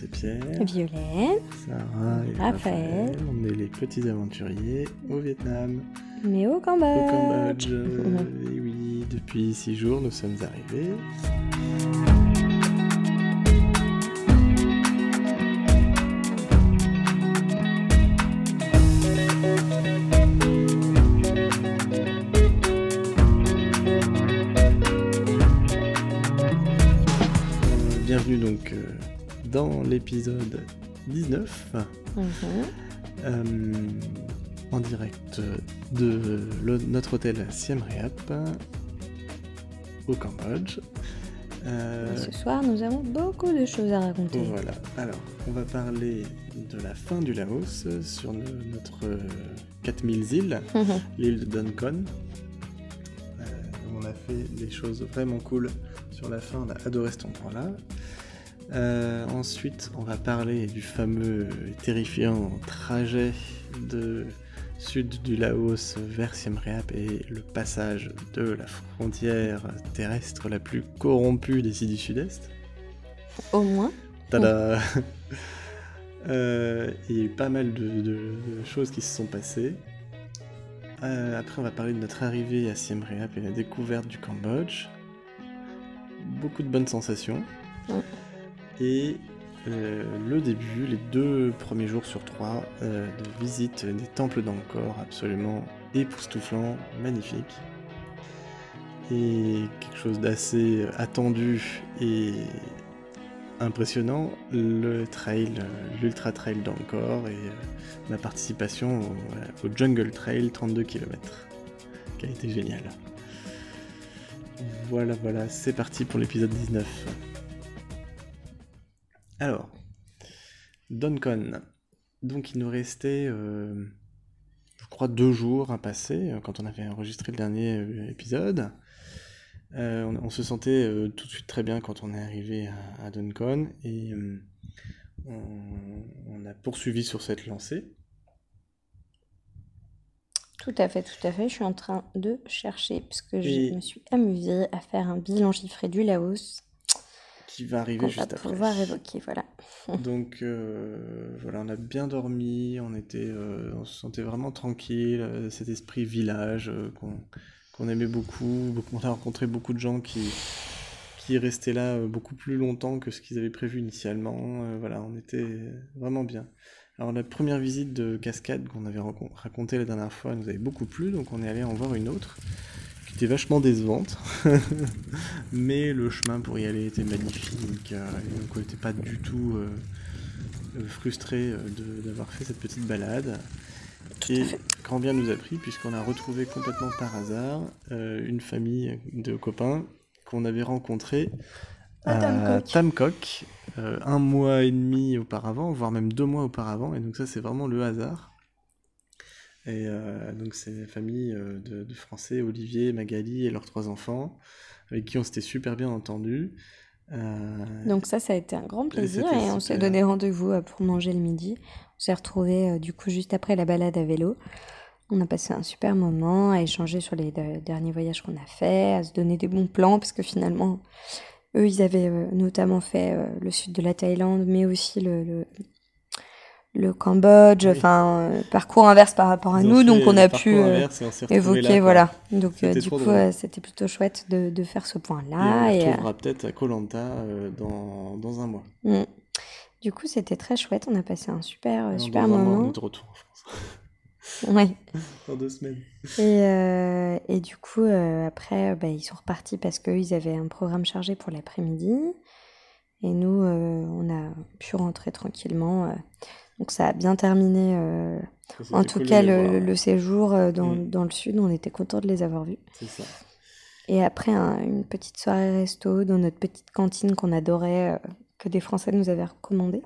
C'est Pierre, Violette, Sarah et Raphaël. Raphaël. On est les petits aventuriers au Vietnam, mais au au Cambodge. Cambodge. Euh, Et oui, depuis six jours, nous sommes arrivés. L'épisode 19. Mhm. Euh, en direct de le- notre hôtel Siem Reap au Cambodge. Euh, Ce soir, nous avons beaucoup de choses à raconter. voilà, alors on va parler de la fin du Laos sur no- notre euh, 4000 îles, l'île de Donkon. Euh, on a fait des choses vraiment cool sur la fin, on a adoré cet endroit-là. Euh, ensuite, on va parler du fameux et terrifiant trajet de sud du Laos vers Siem Reap et le passage de la frontière terrestre la plus corrompue des îles du Sud-Est. Au moins. Tada Euh, Il y a eu pas mal de, de- de choses qui se sont passées. Euh, après, on va parler de notre arrivée à Siem Reap et la découverte du Cambodge. Beaucoup de bonnes sensations. Et euh, le début, les deux premiers jours sur trois, euh, de visite des temples d'Angkor absolument époustouflant, magnifique. Et quelque chose d'assez attendu et impressionnant, le trail, l'ultra trail d'Angkor et euh, ma participation au, au Jungle Trail 32 km, qui a été génial. Voilà, voilà, c'est parti pour l'épisode 19. Alors, Doncon. Donc il nous restait, euh, je crois, deux jours à passer euh, quand on avait enregistré le dernier euh, épisode. Euh, on, on se sentait euh, tout de suite très bien quand on est arrivé à, à Doncon et on, on a poursuivi sur cette lancée. Tout à fait, tout à fait. Je suis en train de chercher parce que je Et- me suis amusée à faire un bilan chiffré du Laos qui va arriver qu'on juste va après. pouvoir évoquer. Voilà. Donc euh, voilà, on a bien dormi, on était, euh, on se sentait vraiment tranquille, euh, cet esprit village euh, qu'on qu'on aimait beaucoup. On a rencontré beaucoup de gens qui qui restaient là beaucoup plus longtemps que ce qu'ils avaient prévu initialement. Voilà, on était vraiment bien. Alors la première visite de cascade qu'on avait racontée la dernière fois nous avait beaucoup plu, donc on est allé en voir une autre qui était vachement décevante. Mais le chemin pour y aller était magnifique, euh, et donc on n'était pas du tout euh, euh, frustré euh, d'avoir fait cette petite balade. Tout Et à grand bien nous a pris, puisqu'on a retrouvé complètement par hasard euh, une famille de copains qu'on avait rencontrés À Tamcock. Tamcock, euh, un mois et demi auparavant, voire même deux mois auparavant. Et donc ça, c'est vraiment le hasard. Et euh, donc c'est la famille euh, de, de Français, Olivier, Magali et leurs trois enfants, avec qui on s'était super bien entendu. Euh, Donc ça, ça a été un grand plaisir et on s'est donné rendez-vous pour manger le midi. On s'est retrouvés du coup juste après la balade à vélo. On a passé un super moment à échanger sur les de- derniers voyages qu'on a fait, à se donner des bons plans parce que finalement, eux, ils avaient notamment fait le sud de la Thaïlande, mais aussi le, le, le Cambodge, Oui. enfin, euh, parcours inverse par rapport à ils nous, donc on a pu euh, évoquer, là, voilà. Donc euh, du coup, euh, c'était plutôt chouette de, de faire ce Et on point-là. et, retrouvera peut-être à Colanta dans, dans un mois. Mm. Du coup, c'était très chouette. On a passé un super, super dans un mois, on moment. est de retour en France. Ouais. Dans deux semaines. Et, et du coup, après, bah, ils sont repartis parce qu'ils avaient un programme chargé pour l'après-midi. Et nous, on a pu rentrer tranquillement. Donc, ça a bien terminé. euh, en tout cool cas, le, voir. le séjour euh, dans, Mm. dans le sud, on était contents de les avoir vus. Ça. Et après, un- une petite soirée resto dans notre petite cantine qu'on adorait, euh, que des Français nous avaient recommandé.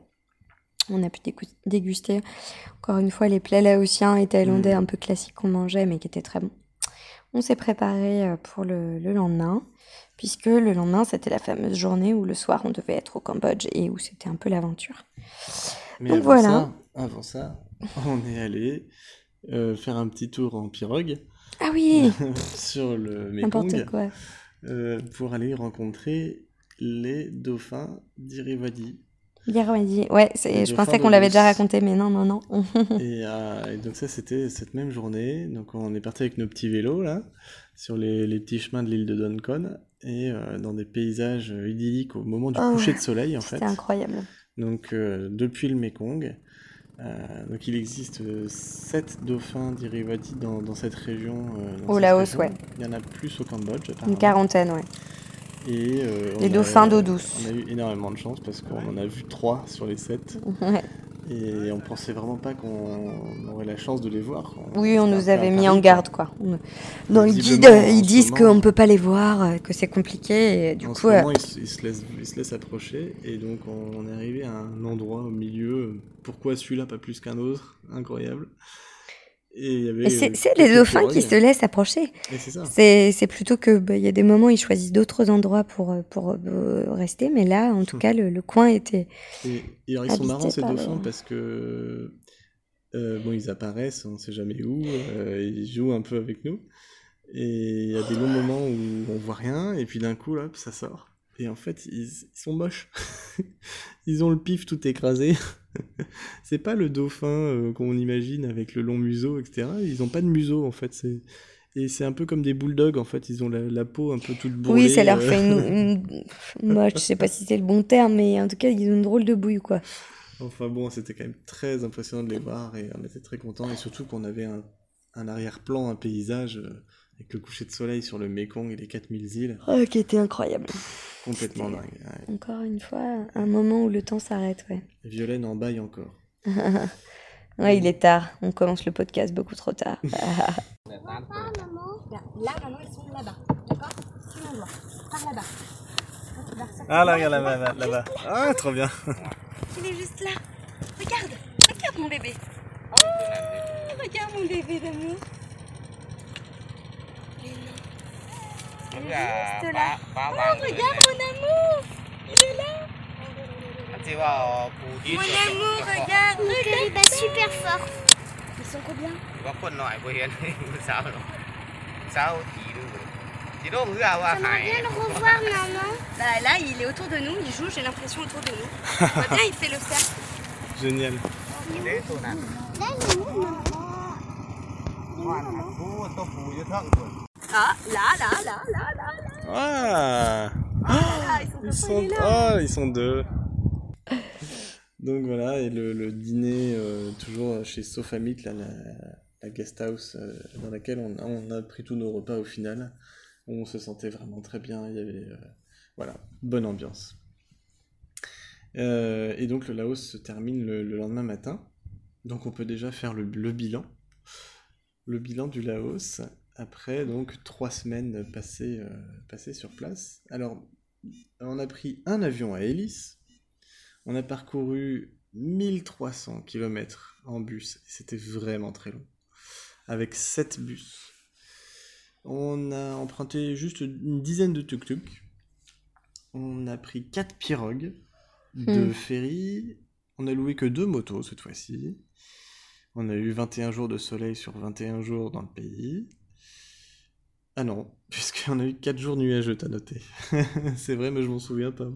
On a pu dégu- déguster, encore une fois, les plats laotiens et thaïlandais Mhm. un peu classiques qu'on mangeait, mais qui étaient très bons. On s'est préparé pour le, le lendemain, puisque le lendemain, c'était la fameuse journée où le soir, on devait être au Cambodge et où c'était un peu l'aventure. Mais Donc avant voilà. ça, avant ça, on est allé euh, faire un petit tour en pirogue Ah oui, sur le n'importe Mekong quoi. euh, pour aller rencontrer les dauphins on dit. Ouais, je pensais qu'on l'avait déjà raconté, mais non, non, non. et, et, donc ça, c'était cette même journée. Donc on est parti avec nos petits vélos, là, sur les, les petits chemins de l'île de Doncon, et dans des paysages idylliques au moment du oh, coucher de soleil, en fait. C'était incroyable. Donc depuis le Mekong. Euh, donc il existe 7 euh, dauphins d'Irivati dans, dans, cette région. Euh, au Laos, ouais. Il y en a plus au Cambodge. Une quarantaine, ouais. Et les dauphins d'eau douce. On a eu énormément de chance parce qu'on en a vu 3 sur les 7. Ouais. Et on pensait vraiment pas qu'on aurait la chance de les voir. oui, on nous avait mis en garde, quoi. Dans le guide, ils disent qu'on ne peut pas les voir, euh, que c'est compliqué. Et du en coup, ce moment, ils, se laissent, ils, se laissent, approcher. Et donc, on est arrivé à un endroit au milieu. Pourquoi celui-là, pas plus qu'un autre? Incroyable. C'est les dauphins qui se laissent approcher. C'est plutôt que bah, il y a des moments ils choisissent d'autres endroits pour euh, pour euh, rester, mais là en tout hmm. cas le, coin était. Et, ils sont marrants ces dauphins parce que euh, bon ils apparaissent, on sait jamais où, ils jouent un peu avec nous. Et il y a des longs moments où on voit rien et puis d'un coup là ça sort. Et en fait ils sont moches. ils ont le pif tout écrasé. c'est pas le dauphin euh, qu'on imagine avec le long museau, etc. Ils ont pas de museau en fait. C'est et c'est un peu comme des bulldogs en fait. Ils ont la, peau un peu toute bourrée. Oui, ça leur fait une, Moi, je sais pas si c'est le bon terme, mais en tout cas, ils ont une drôle de bouille quoi. Enfin bon, c'était quand même très impressionnant de les voir et on était très contents et surtout qu'on avait un, un arrière-plan, un paysage euh, avec le coucher de soleil sur le Mekong et les 4000 îles. Oh, qui était incroyable. Complètement dingue. Encore une fois, un moment où le temps s'arrête, ouais. Violaine en baille encore. ouais, il est tard. On commence le podcast beaucoup trop tard. Papa, maman. Là, maman, ils sont là-bas. D'accord Sur l'endroit. Par là-bas. Ah là, regarde là-bas. Là ah, trop bien. Il est juste là. Regarde. Regarde mon bébé. Oh, regarde mon bébé d'amour. Juste là. Oh, regarde mon amour. Il est là. Mon amour, regarde Il bat super fort. Ils sont combien? J'aimerais bien le revoir, maman. Bah, là, il est autour de nous, il joue, j'ai l'impression, autour de nous. Bah, bien, il fait le cercle. Génial. Là, il est où, maman? Ah, là, là, là, là, là, là. Ah, ah ils, sont, ah, ils sont deux. Donc voilà, et le, dîner, euh, toujours chez Sofamit, là, la, guest house euh, dans laquelle on, on, a pris tous nos repas au final. On se sentait vraiment très bien, il y avait, euh, voilà, bonne ambiance. et donc le Laos se termine le, lendemain matin. Donc on peut déjà faire le, le bilan. Le bilan du Laos après donc trois semaines passées, euh, passées sur place. Alors, on a pris un avion à hélice, on a parcouru 1300 km en bus, c'était vraiment très long, avec 7 bus. On a emprunté juste une dizaine de tuk-tuk, on a pris 4 pirogues de hmm. ferry, on a loué que deux motos cette fois-ci. On a eu 21 jours de soleil sur 21 jours dans le pays. Ah non, puisqu'on a eu 4 jours nuageux, t'as noté. c'est vrai, mais je m'en souviens pas.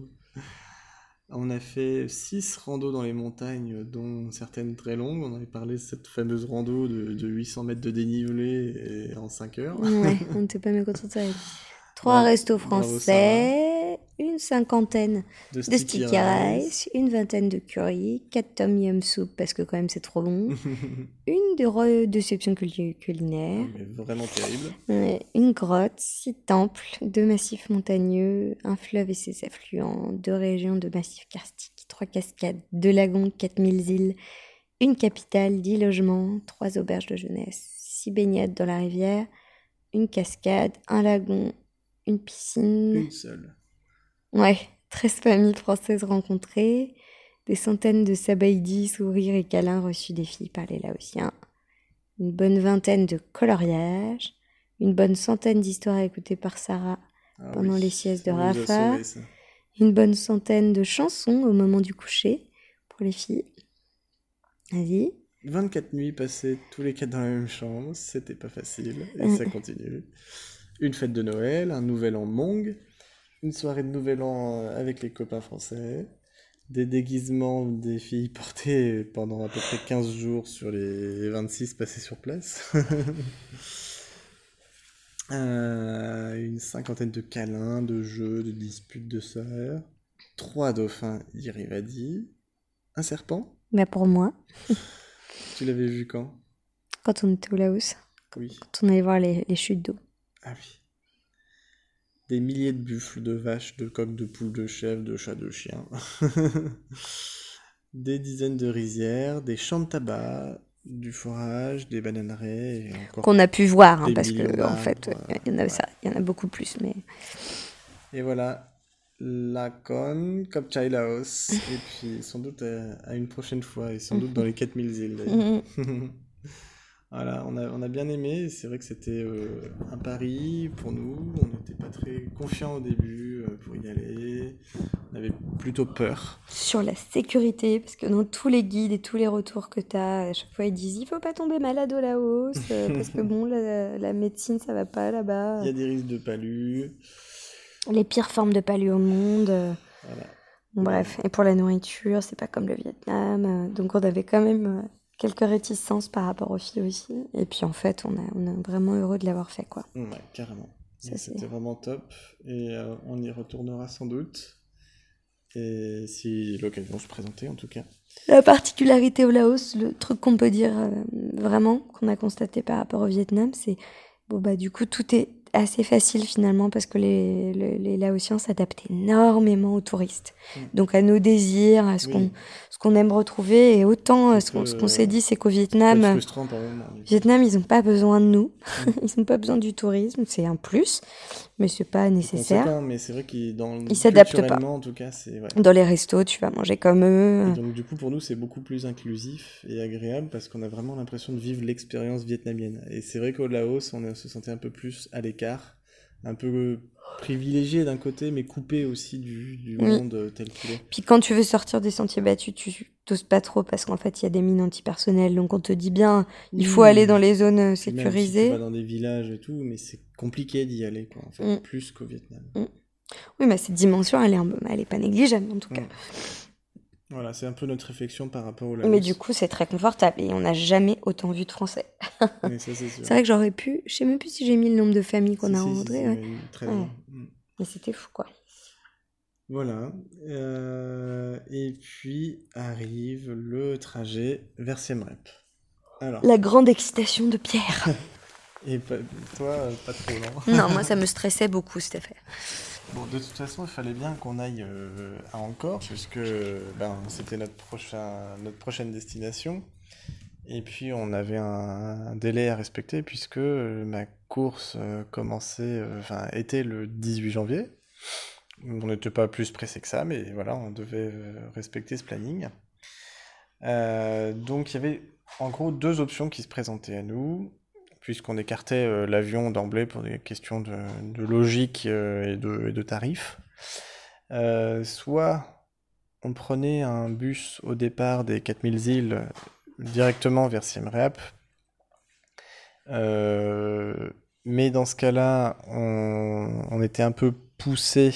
On a fait 6 randos dans les montagnes, dont certaines très longues. On avait parlé de cette fameuse rando de, 800 mètres de dénivelé en 5 heures. ouais, on n'était pas mécontents de ça. Trois restos français, une cinquantaine de, sticky, rice, une vingtaine de curry, quatre tom yum soup parce que quand même c'est trop long, une de déception culinaire, Mais vraiment terrible, une grotte, six temples, deux massifs montagneux, un fleuve et ses affluents, deux régions de massifs karstiques, trois cascades, deux lagons, 4000 îles, une capitale, dix logements, trois auberges de jeunesse, six baignades dans la rivière, une cascade, un lagon, une piscine. Une seule. Ouais, 13 familles françaises rencontrées, des centaines de sabaïdis, sourires et câlins reçus des filles par les Laotiens, une bonne vingtaine de coloriages, une bonne centaine d'histoires écoutées par Sarah ah pendant les siestes de Rafa, une bonne centaine de chansons au moment du coucher pour les filles. Vas-y. 24 nuits passées tous les quatre dans la même chambre, c'était pas facile, et ça continue. Une fête de Noël, un nouvel an Mong, une soirée de nouvel an euh, avec les copains français, des déguisements des filles portées pendant à peu près 15 jours sur les 26 passés sur place. Euh, une cinquantaine de câlins, de jeux, de disputes de sœurs. Trois dauphins Irivadi. Un serpent Mais bah, pour moi. tu l'avais vu quand? Quand on était au Laos. Oui. Quand on allait voir les, les chutes d'eau. Ah oui. Des milliers de buffles, de vaches, de coqs, de poules, de chèvres, de chats, de chiens. des dizaines de rizières, des champs de tabac, du forage, des bananeraies. Qu'on a pu voir, hein, parce que en fait, il y, en a ça, il y en a beaucoup plus. Mais... Et voilà, la con, Kopchai Laos, et puis sans doute à, une prochaine fois, et sans doute dans les 4000 îles. Voilà, on a, on a bien aimé. C'est vrai que c'était euh, un pari pour nous. On n'était pas très confiants au début euh, pour y aller. On avait plutôt peur. Sur la sécurité, parce que dans tous les guides et tous les retours que tu as, à chaque fois ils disent il faut pas tomber malade au Laos, euh, parce que bon, la, la, médecine ça va pas là-bas. Il y a des risques de palu. Les pires formes de palu au monde. Voilà. bref, et pour la nourriture, c'est pas comme le Vietnam. donc on avait quand même quelques réticences par rapport aux filles aussi. Et puis en fait, on, a, on est vraiment heureux de l'avoir fait. quoi. Ouais, carrément. C'était vraiment top. Et euh, on y retournera sans doute. Et si l'occasion se présentait en tout cas. La particularité au Laos, le truc qu'on peut dire euh, vraiment, qu'on a constaté par rapport au Vietnam, c'est bon bah du coup tout est assez facile finalement parce que les, les, les Laotiens s'adaptent énormément aux touristes. Mm. Donc à nos désirs, à ce qu'on ce qu'on aime retrouver. Et autant ce qu'on qu'on s'est dit, c'est qu'au Vietnam, Vietnam, ils n'ont pas besoin de nous. Mm. ils n'ont pas besoin du tourisme. C'est un plus, mais c'est pas nécessaire. mais c'est vrai qu'ils ils s'adaptent pas. En tout cas, ouais. Dans les restos, tu vas manger comme eux. donc du coup, pour nous, c'est beaucoup plus inclusif et agréable parce qu'on a vraiment l'impression de vivre l'expérience vietnamienne. Et c'est vrai qu'au Laos, on se sentait un peu plus à l'écart un peu privilégié d'un côté, mais coupé aussi du, monde tel qu'il est. Puis quand tu veux sortir des sentiers battus, tu t'oses pas trop parce qu'en fait, il y a des mines antipersonnelles. Donc on te dit bien, il faut aller dans les zones sécurisées. tu vas dans des villages et tout, mais c'est compliqué d'y aller, quoi, en fait, mm. plus qu'au Vietnam. Mm. Oui, mais cette dimension, elle est, elle est pas négligeable, en tout cas. Voilà, c'est un peu notre réflexion par rapport au. Mais du coup, c'est très confortable et on n'a jamais autant vu de Français. c'est vrai que j'aurais pu, je sais même plus si j'ai mis le nombre de familles qu'on a rencontrées. très bien. Mm. Mais c'était fou, quoi. Voilà. Euh, et puis arrive le trajet vers Siem Reap. Alors. La grande excitation de Pierre. et toi, pas trop, non Non, moi, ça me stressait beaucoup, cette affaire. Bon, de toute façon, il fallait bien qu'on aille euh, à Encore, puisque ben, c'était notre, prochain, notre prochaine destination. Et puis, on avait un, délai à respecter, puisque euh, ma course euh, commençait, enfin, était le 18 janvier. On n'était pas plus pressé que ça, mais voilà, on devait respecter ce planning. donc, il y avait en gros deux options qui se présentaient à nous puisqu'on écartait euh, l'avion d'emblée pour des questions de, logique euh, et, de, tarifs. Euh, soit on prenait un bus au départ des 4000 îles directement vers Siem Reap, mais dans ce cas-là, on, était un peu poussé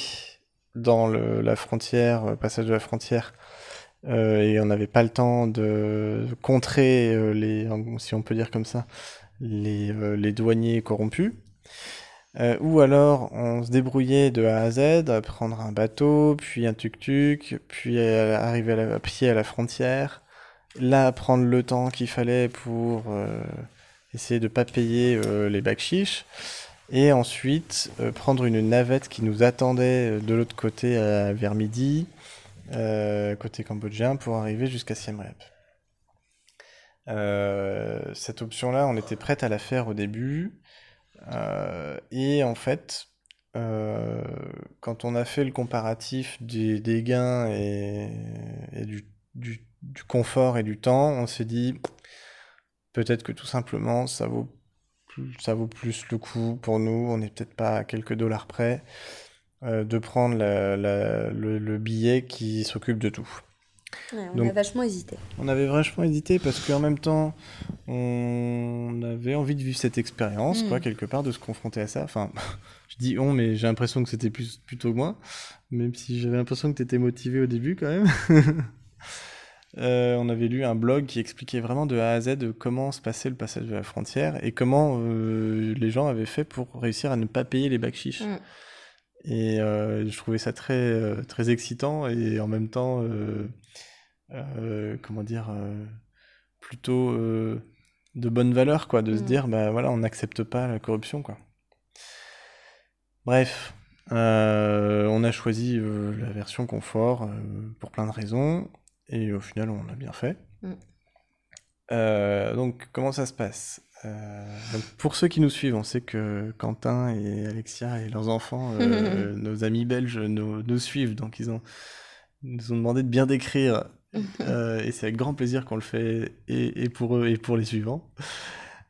dans la frontière, passage de la frontière, et on n'avait pas le temps de contrer les, si on peut dire comme ça, euh, les, douaniers corrompus. Euh, ou alors on se débrouillait de A à Z, prendre un bateau, puis un tuk-tuk, puis arriver à, pied à la frontière, là prendre le temps qu'il fallait pour euh, essayer de ne pas payer les bacs et ensuite prendre une navette qui nous attendait de l'autre côté vers midi, côté cambodgien, pour arriver jusqu'à Siem Reap. Euh, cette option-là, on était prête à la faire au début. Euh, et en fait, euh, quand on a fait le comparatif des, gains et, du, confort et du temps, on s'est dit peut-être que tout simplement ça vaut, ça vaut plus le coup pour nous, on n'est peut-être pas à quelques dollars près, de prendre le, billet qui s'occupe de tout. On a vachement hésité. On avait vachement hésité parce qu'en même temps, on avait envie de vivre cette expérience, quoi, mm. quelque part, de se confronter à ça. Enfin, je dis on, mais j'ai l'impression que c'était plus, plutôt moi, même si j'avais l'impression que tu étais motivé au début quand même. Euh, on avait lu un blog qui expliquait vraiment de A à Z comment se passait le passage de la frontière et comment euh, les gens avaient fait pour réussir à ne pas payer les bacs chiches. Mm. Et euh, je trouvais ça très, très excitant et en même temps, comment dire, plutôt de bonne valeur, quoi, de se mm. dire, bah voilà, on n'accepte pas la corruption, quoi. Bref, on a choisi la version confort pour plein de raisons. Et au final, on l'a bien fait. Mm. Euh, donc, comment ça se passe? Euh, Pour ceux qui nous suivent, on sait que Quentin et Alexia et leurs enfants, euh, nos amis belges, nous, suivent. Donc, ils, ont, nous ont demandé de bien décrire. et c'est avec grand plaisir qu'on le fait, et, pour eux et pour les suivants.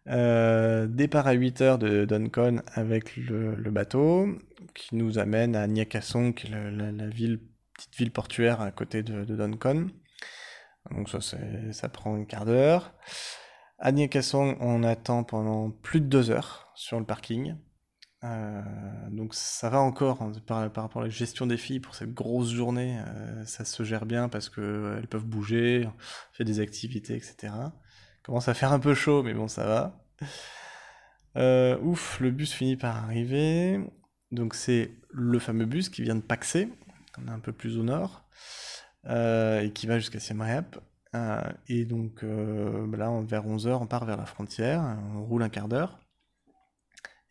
départ à 8h de Duncon avec le, bateau qui nous amène à Nyakasong, la, ville, petite ville portuaire à côté de, de Duncon. Donc ça, ça prend un quart d'heure. À Nyakasong, on attend pendant plus de deux heures sur le parking. Euh, donc ça va encore hein, par, rapport à la gestion des filles pour cette grosse journée, euh, ça se gère bien parce qu'elles peuvent bouger, fait des activités, etc. Commence à faire un peu chaud, mais bon, ça va. Euh, ouf, le bus finit par arriver. Donc c'est le fameux bus qui vient de Paxé, on est un peu plus au nord. Euh, et qui va jusqu'à Siem Reap. Euh, et donc euh, bah là, vers 11h, on part vers la frontière, on roule un quart d'heure.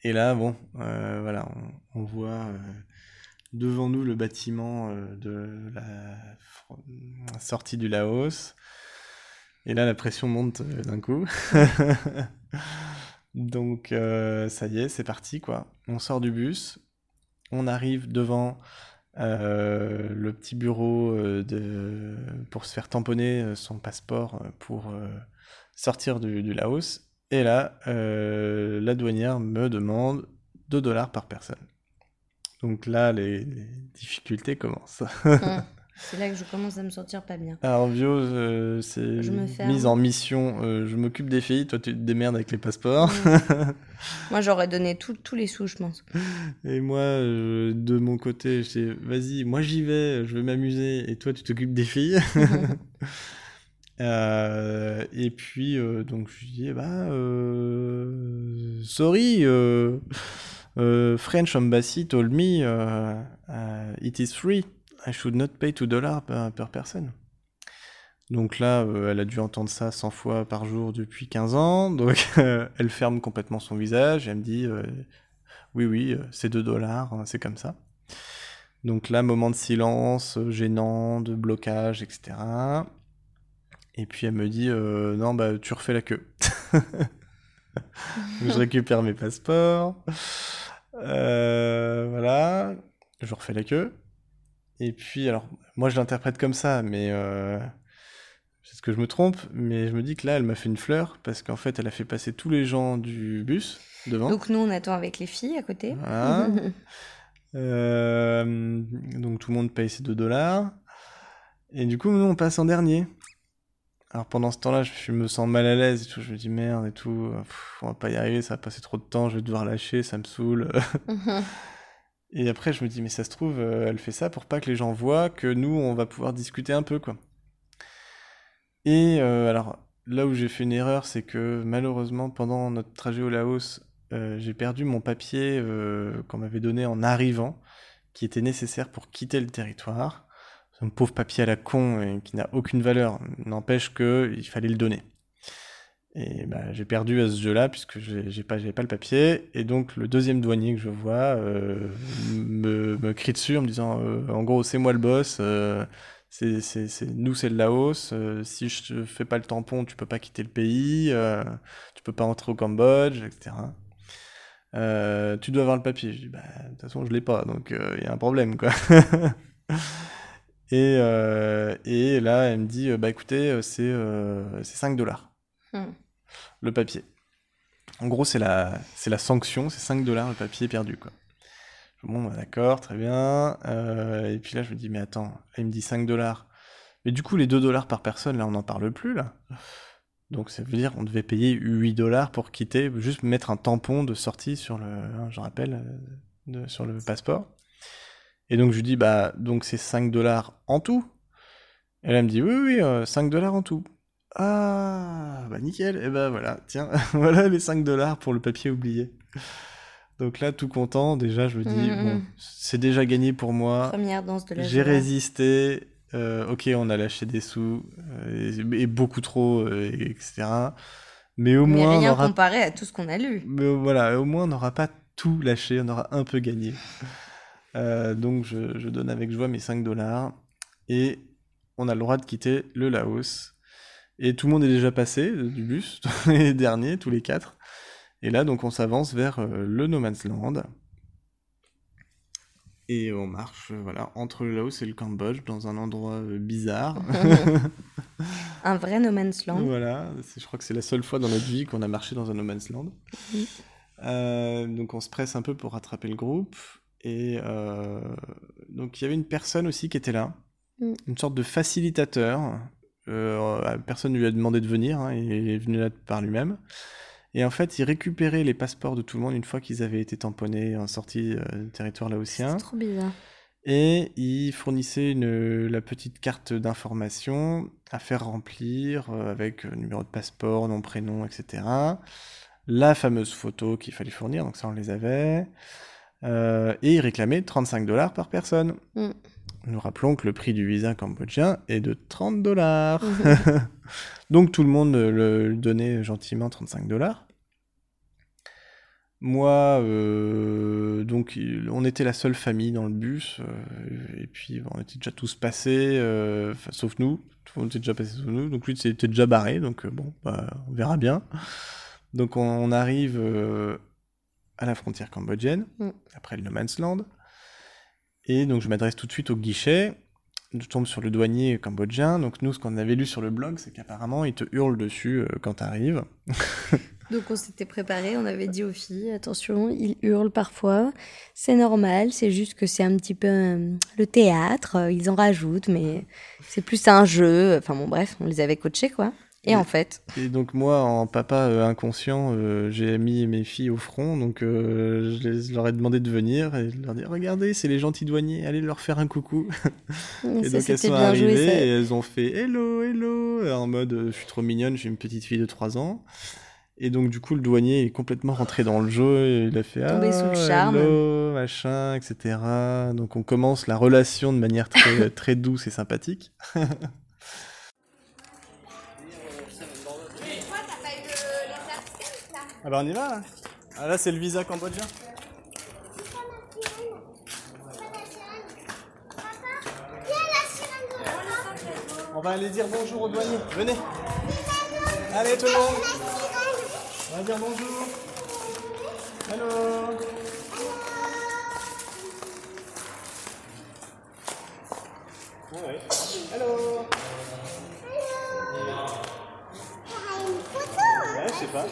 Et là, bon, voilà, on, voit devant nous le bâtiment de la sortie du Laos. Et là, la pression monte d'un coup. Donc, ça y est, c'est parti, quoi. On sort du bus, on arrive devant euh, le petit bureau euh, de, pour se faire tamponner euh, son passeport pour sortir du, Laos. Et là, la douanière me demande 2 dollars par personne. Donc là, les, difficultés commencent. C'est là que je commence à me sentir pas bien. Alors, Bio, euh, c'est mise en mission. Euh, je m'occupe des filles, toi, tu te démerdes avec les passeports. moi, j'aurais donné tous les sous, je pense. Et moi, euh, de mon côté, je dis, vas-y, moi j'y vais, je vais m'amuser, et toi, tu t'occupes des filles. et puis, donc, je dis, bah, sorry, French Embassy told me it is free. I should not pay 2 dollars per, personne. Donc là, euh, elle a dû entendre ça 100 fois par jour depuis 15 ans. Donc elle ferme complètement son visage et elle me dit euh, Oui, oui, euh, c'est 2 dollars, hein, c'est comme ça. Donc là, moment de silence, gênant, de blocage, etc. Et puis elle me dit Non, bah tu refais la queue. je récupère mes passeports. voilà. Je refais la queue. Et puis, alors, moi je l'interprète comme ça, mais euh, c'est ce que je me trompe, mais je me dis que là, elle m'a fait une fleur, parce qu'en fait, elle a fait passer tous les gens du bus devant. Donc nous, on attend avec les filles à côté. Euh, donc tout le monde paye ses 2 dollars. Et du coup, nous, on passe en dernier. Alors pendant ce temps-là, je me sens mal à l'aise et tout. Je me dis merde et tout, on va pas y arriver, ça va passer trop de temps, je vais devoir lâcher, ça me saoule. Et après, je me dis, mais ça se trouve, euh, elle fait ça pour pas que les gens voient que nous, on va pouvoir discuter un peu, quoi. Et euh, alors, là où j'ai fait une erreur, c'est que malheureusement, pendant notre trajet au Laos, euh, j'ai perdu mon papier qu'on m'avait donné en arrivant, qui était nécessaire pour quitter le territoire. Un pauvre papier à la con et qui n'a aucune valeur, n'empêche qu'il fallait le donner. Et bah, j'ai perdu à ce jeu-là puisque j'ai pas, pas le papier. Et donc le deuxième douanier que je vois euh, me, me, crie dessus en me disant euh, en gros c'est moi le boss, euh, c'est, nous c'est le Laos, si je te fais pas le tampon tu peux pas quitter le pays, tu peux pas entrer au Cambodge, etc. tu dois avoir le papier. Je dis bah de toute façon je l'ai pas donc il y a un problème quoi. et, et là elle me dit bah écoutez c'est, c'est 5 dollars. Hmm le papier. En gros, c'est la, c'est la sanction, c'est 5 dollars le papier perdu, quoi. Bon, bah, d'accord, très bien. Euh, et puis là, je me dis, mais attends, il me dit 5 dollars. Mais du coup, les 2 dollars par personne, là, on n'en parle plus, là. Donc ça veut dire qu'on devait payer 8 dollars pour quitter, juste mettre un tampon de sortie sur le, hein, je rappelle, euh, sur le passeport. Et donc je lui dis, bah, donc c'est 5 dollars en tout. Et elle me dit, oui, oui, 5 euh, dollars en tout. Ah, bah nickel, et bah voilà, tiens, voilà les 5 dollars pour le papier oublié. Donc là, tout content, déjà, je me dis, mm, mm, bon, mm. c'est déjà gagné pour moi. Première danse de la J'ai résisté, euh, ok, on a lâché des sous, euh, et, beaucoup trop, euh, etc. Mais au moins. rien comparé à tout ce qu'on a lu. Mais voilà, au moins, on n'aura pas tout lâché, on aura un peu gagné. donc, je, donne avec joie mes 5 dollars, et on a le droit de quitter le Laos. Et tout le monde est déjà passé du bus, les derniers, tous les quatre. Et là, donc, on s'avance vers le No Man's Land. Et on marche euh, voilà, entre le Laos et le Cambodge dans un endroit euh, bizarre. un vrai no man's land. Voilà, je crois que c'est la seule fois dans notre vie qu'on a marché dans un no man's land. Euh, donc on se presse un peu pour rattraper le groupe. Et donc il y avait une personne aussi qui était là, mm. une sorte de facilitateur. Personne ne lui a demandé de venir, hein, il est venu là par lui-même. Et en fait, ils récupéraient les passeports de tout le monde une fois qu'ils avaient été tamponnés en sortie euh, du territoire laotien. C'est trop bizarre. Et ils fournissaient une, la petite carte d'information à faire remplir euh, avec euh, numéro de passeport, nom, prénom, etc. La fameuse photo qu'il fallait fournir, donc ça on les avait. Et ils réclamaient 35 dollars par personne. Mm. Nous rappelons que le prix du visa cambodgien est de 30 dollars. donc tout le monde le donnait gentiment 35 dollars. Moi, euh, donc, on était la seule famille dans le bus, euh, et puis on était déjà tous passés, euh, sauf nous, tout le monde était déjà passé sauf nous, donc lui c'était déjà barré, donc bon, bah, on verra bien. Donc on, arrive à la frontière cambodgienne, mm. après le No Man's Land, et donc je m'adresse tout de suite au guichet, je tombe sur le douanier cambodgien, donc nous ce qu'on avait lu sur le blog, c'est qu'apparemment il te hurle dessus quand t'arrives. Donc on s'était préparé, on avait dit aux filles, attention, ils hurlent parfois, c'est normal, c'est juste que c'est un petit peu euh, le théâtre, euh, ils en rajoutent, mais c'est plus un jeu, enfin bon bref, on les avait coachés quoi. Et, en fait. Et donc moi, en papa euh, inconscient, j'ai mis mes filles au front, donc je, leur ai demandé de venir et je leur ai dit regardez, c'est les gentils douaniers, allez leur faire un coucou. et donc elles sont arrivées et elles ont fait hello, hello, en mode je suis trop mignonne, j'ai une petite fille de 3 ans. Et donc, du coup, le douanier est complètement rentré dans le jeu et il a fait Tombé sous le ah, charme. Hello, machin, etc. Donc, on commence la relation de manière très, très douce et sympathique. Ah bah on y va là Ah là c'est le visa cambodgien. On va aller dire bonjour au douanier, venez. Allez tout le monde. On va dire bonjour. Hello. Hello. Je sais pas.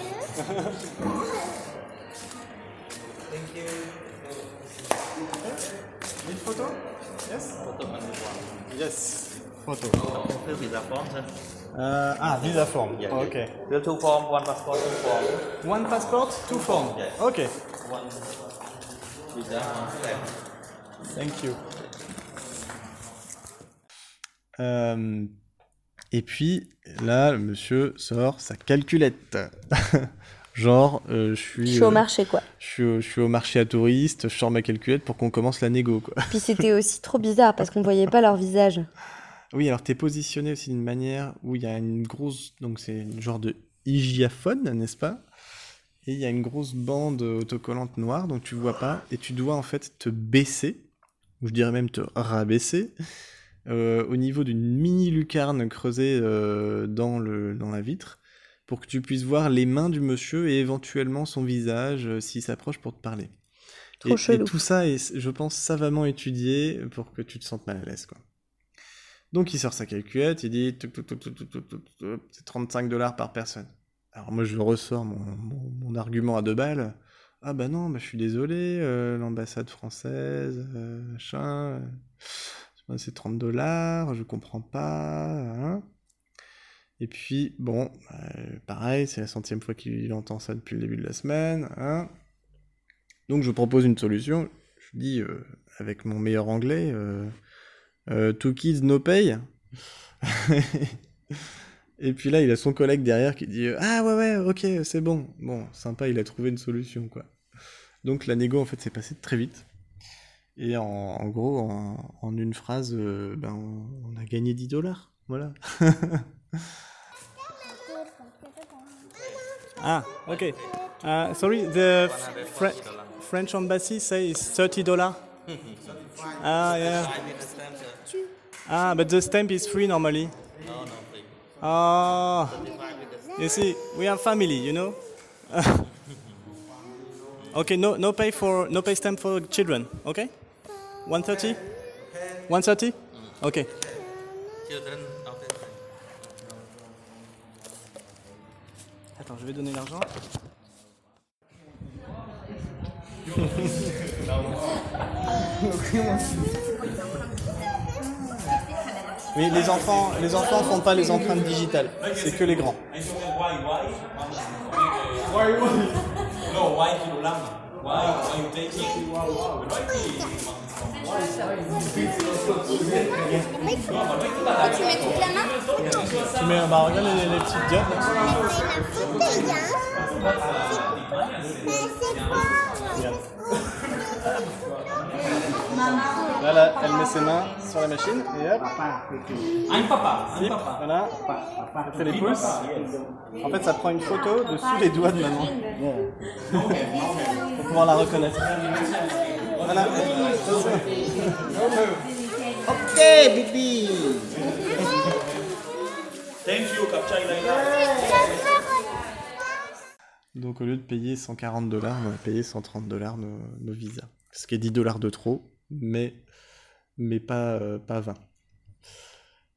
Thank you. Une photo? Yes? Photo Yes. Photo. Visa form, sir. Uh, ah, visa form. Yeah, oh, okay. Two form, one passport, two form. One passport, two form. Yeah. Okay. One visa, one stamp. Thank you. Euh, et puis là, le monsieur sort sa calculette. Genre, euh, je suis. Je suis au euh, marché, quoi. Je suis, je suis, au marché à touristes, je sors ma calculette pour qu'on commence la négo, quoi. Puis c'était aussi trop bizarre parce qu'on voyait pas leur visage. Oui, alors tu es positionné aussi d'une manière où il y a une grosse. Donc c'est une genre de hygiaphone, n'est-ce pas? Et il y a une grosse bande autocollante noire, donc tu vois pas. Et tu dois en fait te baisser, ou je dirais même te rabaisser, euh, au niveau d'une mini lucarne creusée euh, dans, le, dans la vitre, pour que tu puisses voir les mains du monsieur et éventuellement son visage euh, s'il s'approche pour te parler. Trop et, et, tout ça est, je pense, savamment étudié pour que tu te sentes mal à l'aise, quoi. Donc il sort sa calculette, il dit c'est 35 dollars par personne. Alors moi je ressors mon, argument à deux balles. Ah bah non, bah, je suis désolé, euh, l'ambassade française, euh, machin. C'est 30 dollars, je comprends pas. hein. Et puis, bon, euh, pareil, c'est la centième fois qu'il entend ça depuis le début de la semaine. hein. Donc, je propose une solution. Je dis, euh, avec mon meilleur anglais, euh, Two kids, no pay. Et puis là, il a son collègue derrière qui dit Ah ouais, ouais, ok, c'est bon. Bon, sympa, il a trouvé une solution, quoi. Donc la négo, en fait, s'est passée très vite. Et en, en gros, en, en une phrase, euh, ben, on, on a gagné 10 dollars. Voilà. Ah, okay. Uh, sorry, the Fre- French embassy says thirty dollar. ah, yeah. Ah, but the stamp is free normally. No, no, free. Ah, 35 with the you see, we are family, you know? okay, no, no pay for, no pay stamp for children. Okay, one thirty? One thirty? Okay. children Attends, je vais donner l'argent. Oui, les enfants, les enfants font pas les empreintes digitales. C'est que les grands. Tu mets toute la main Tu mets, bah, regarde les, les petites diopes. Là, là, elle met ses mains sur la machine et hop, I'm papa, voilà. Elle fait les pouces. En fait, ça prend une photo de sous les doigts de maman. Pour pouvoir la reconnaître. Voilà. Ok, Bibi. Thank you. Donc au lieu de payer 140 dollars, on a payé 130 dollars nos, nos visas. Ce qui est 10 dollars de trop, mais, mais pas, euh, pas 20.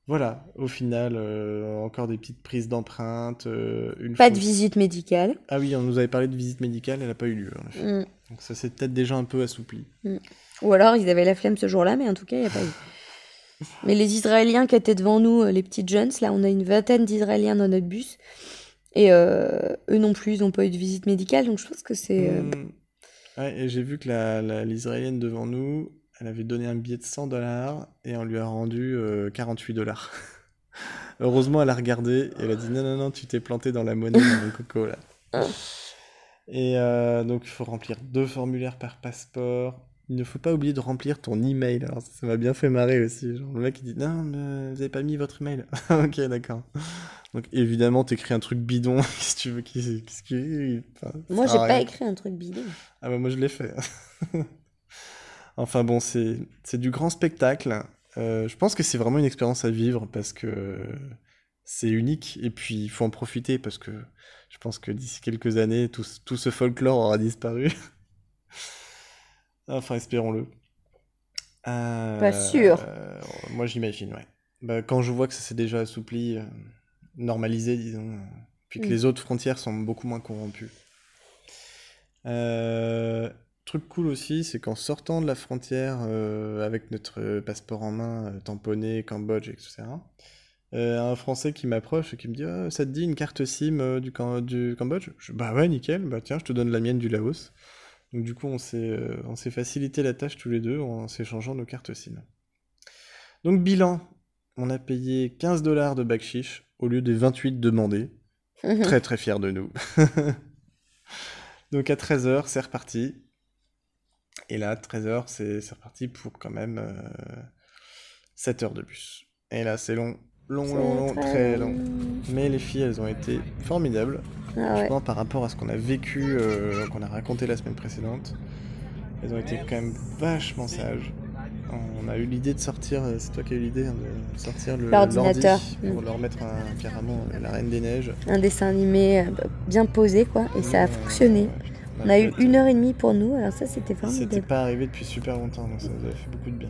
Voilà, au final, euh, encore des petites prises d'empreintes. euh, Pas fois- de visite médicale. Ah oui, on nous avait parlé de visite médicale, elle n'a pas eu lieu. en. Mm. Donc ça s'est peut-être déjà un peu assoupli. Ou alors ils avaient la flemme ce jour-là, mais en tout cas, il n'y a pas eu. Mais les Israéliens qui étaient devant nous, euh, les petites jeunes, là, on a une vingtaine d'Israéliens dans notre bus. Et euh, eux non plus, ils n'ont pas eu de visite médicale, donc je pense que c'est. euh, Mm. Ouais, et j'ai vu que l'Israélienne devant nous, elle avait donné un billet de 100 dollars et on lui a rendu euh, 48 dollars. Heureusement, elle a regardé et elle a dit non, non, non, tu t'es planté dans la monnaie, mon coco, là. Et euh, donc, il faut remplir deux formulaires par passeport. Il ne faut pas oublier de remplir ton email. Alors, ça m'a bien fait marrer aussi. Genre, le mec, il dit non, mais vous avez pas mis votre email. ok, d'accord. Donc, évidemment, t'écris un truc bidon. Qu'est-ce que tu veux qu'il- qu'est-ce qu'il- enfin, Moi, j'ai pas écrit un truc bidon. Ah bah moi je l'ai fait. enfin bon, c'est c'est du grand spectacle. Euh, je pense que c'est vraiment une expérience à vivre parce que c'est unique et puis il faut en profiter parce que je pense que d'ici quelques années, tout, ce- tout ce folklore aura disparu. enfin, espérons-le. Euh, Pas sûr. euh, moi j'imagine, ouais. Bah, quand je vois que ça s'est déjà assoupli, euh, normalisé, disons, euh, puis que Mm. les autres frontières sont beaucoup moins corrompues. Truc cool aussi, c'est qu'en sortant de la frontière avec notre passeport en main, tamponné, Cambodge, etc., un Français qui m'approche et qui me dit Ah, Ça te dit une carte SIM euh, du, Cam- du Cambodge? Je- Bah ouais, nickel, bah tiens, je te donne la mienne du Laos. Donc du coup, on s'est euh, on s'est facilité la tâche tous les deux en s'échangeant nos cartes SIM. Donc bilan, on a payé 15 dollars de bakshish au lieu des 28 demandés. Très très fier de nous. Donc à 13h, c'est reparti. Et là, 13h, c'est c'est reparti pour quand même 7 heures de bus. Et là, c'est long, long, long, long, très long. Mais les filles, elles ont été formidables. Ah ouais. Par rapport à ce qu'on a vécu, euh, qu'on a raconté la semaine précédente, elles ont été quand même vachement sages. On a eu l'idée de sortir, euh, c'est toi qui as eu l'idée hein, de sortir le L'ordinateur. l'ordi pour leur mettre un- carrément euh, la Reine des Neiges. Un dessin animé bien posé, quoi. Et ça a fonctionné. ouais, On a eu fait, une heure et demie pour nous, alors ça, c'était C'était formidable. pas arrivé depuis super longtemps, donc ça nous avait fait beaucoup de bien.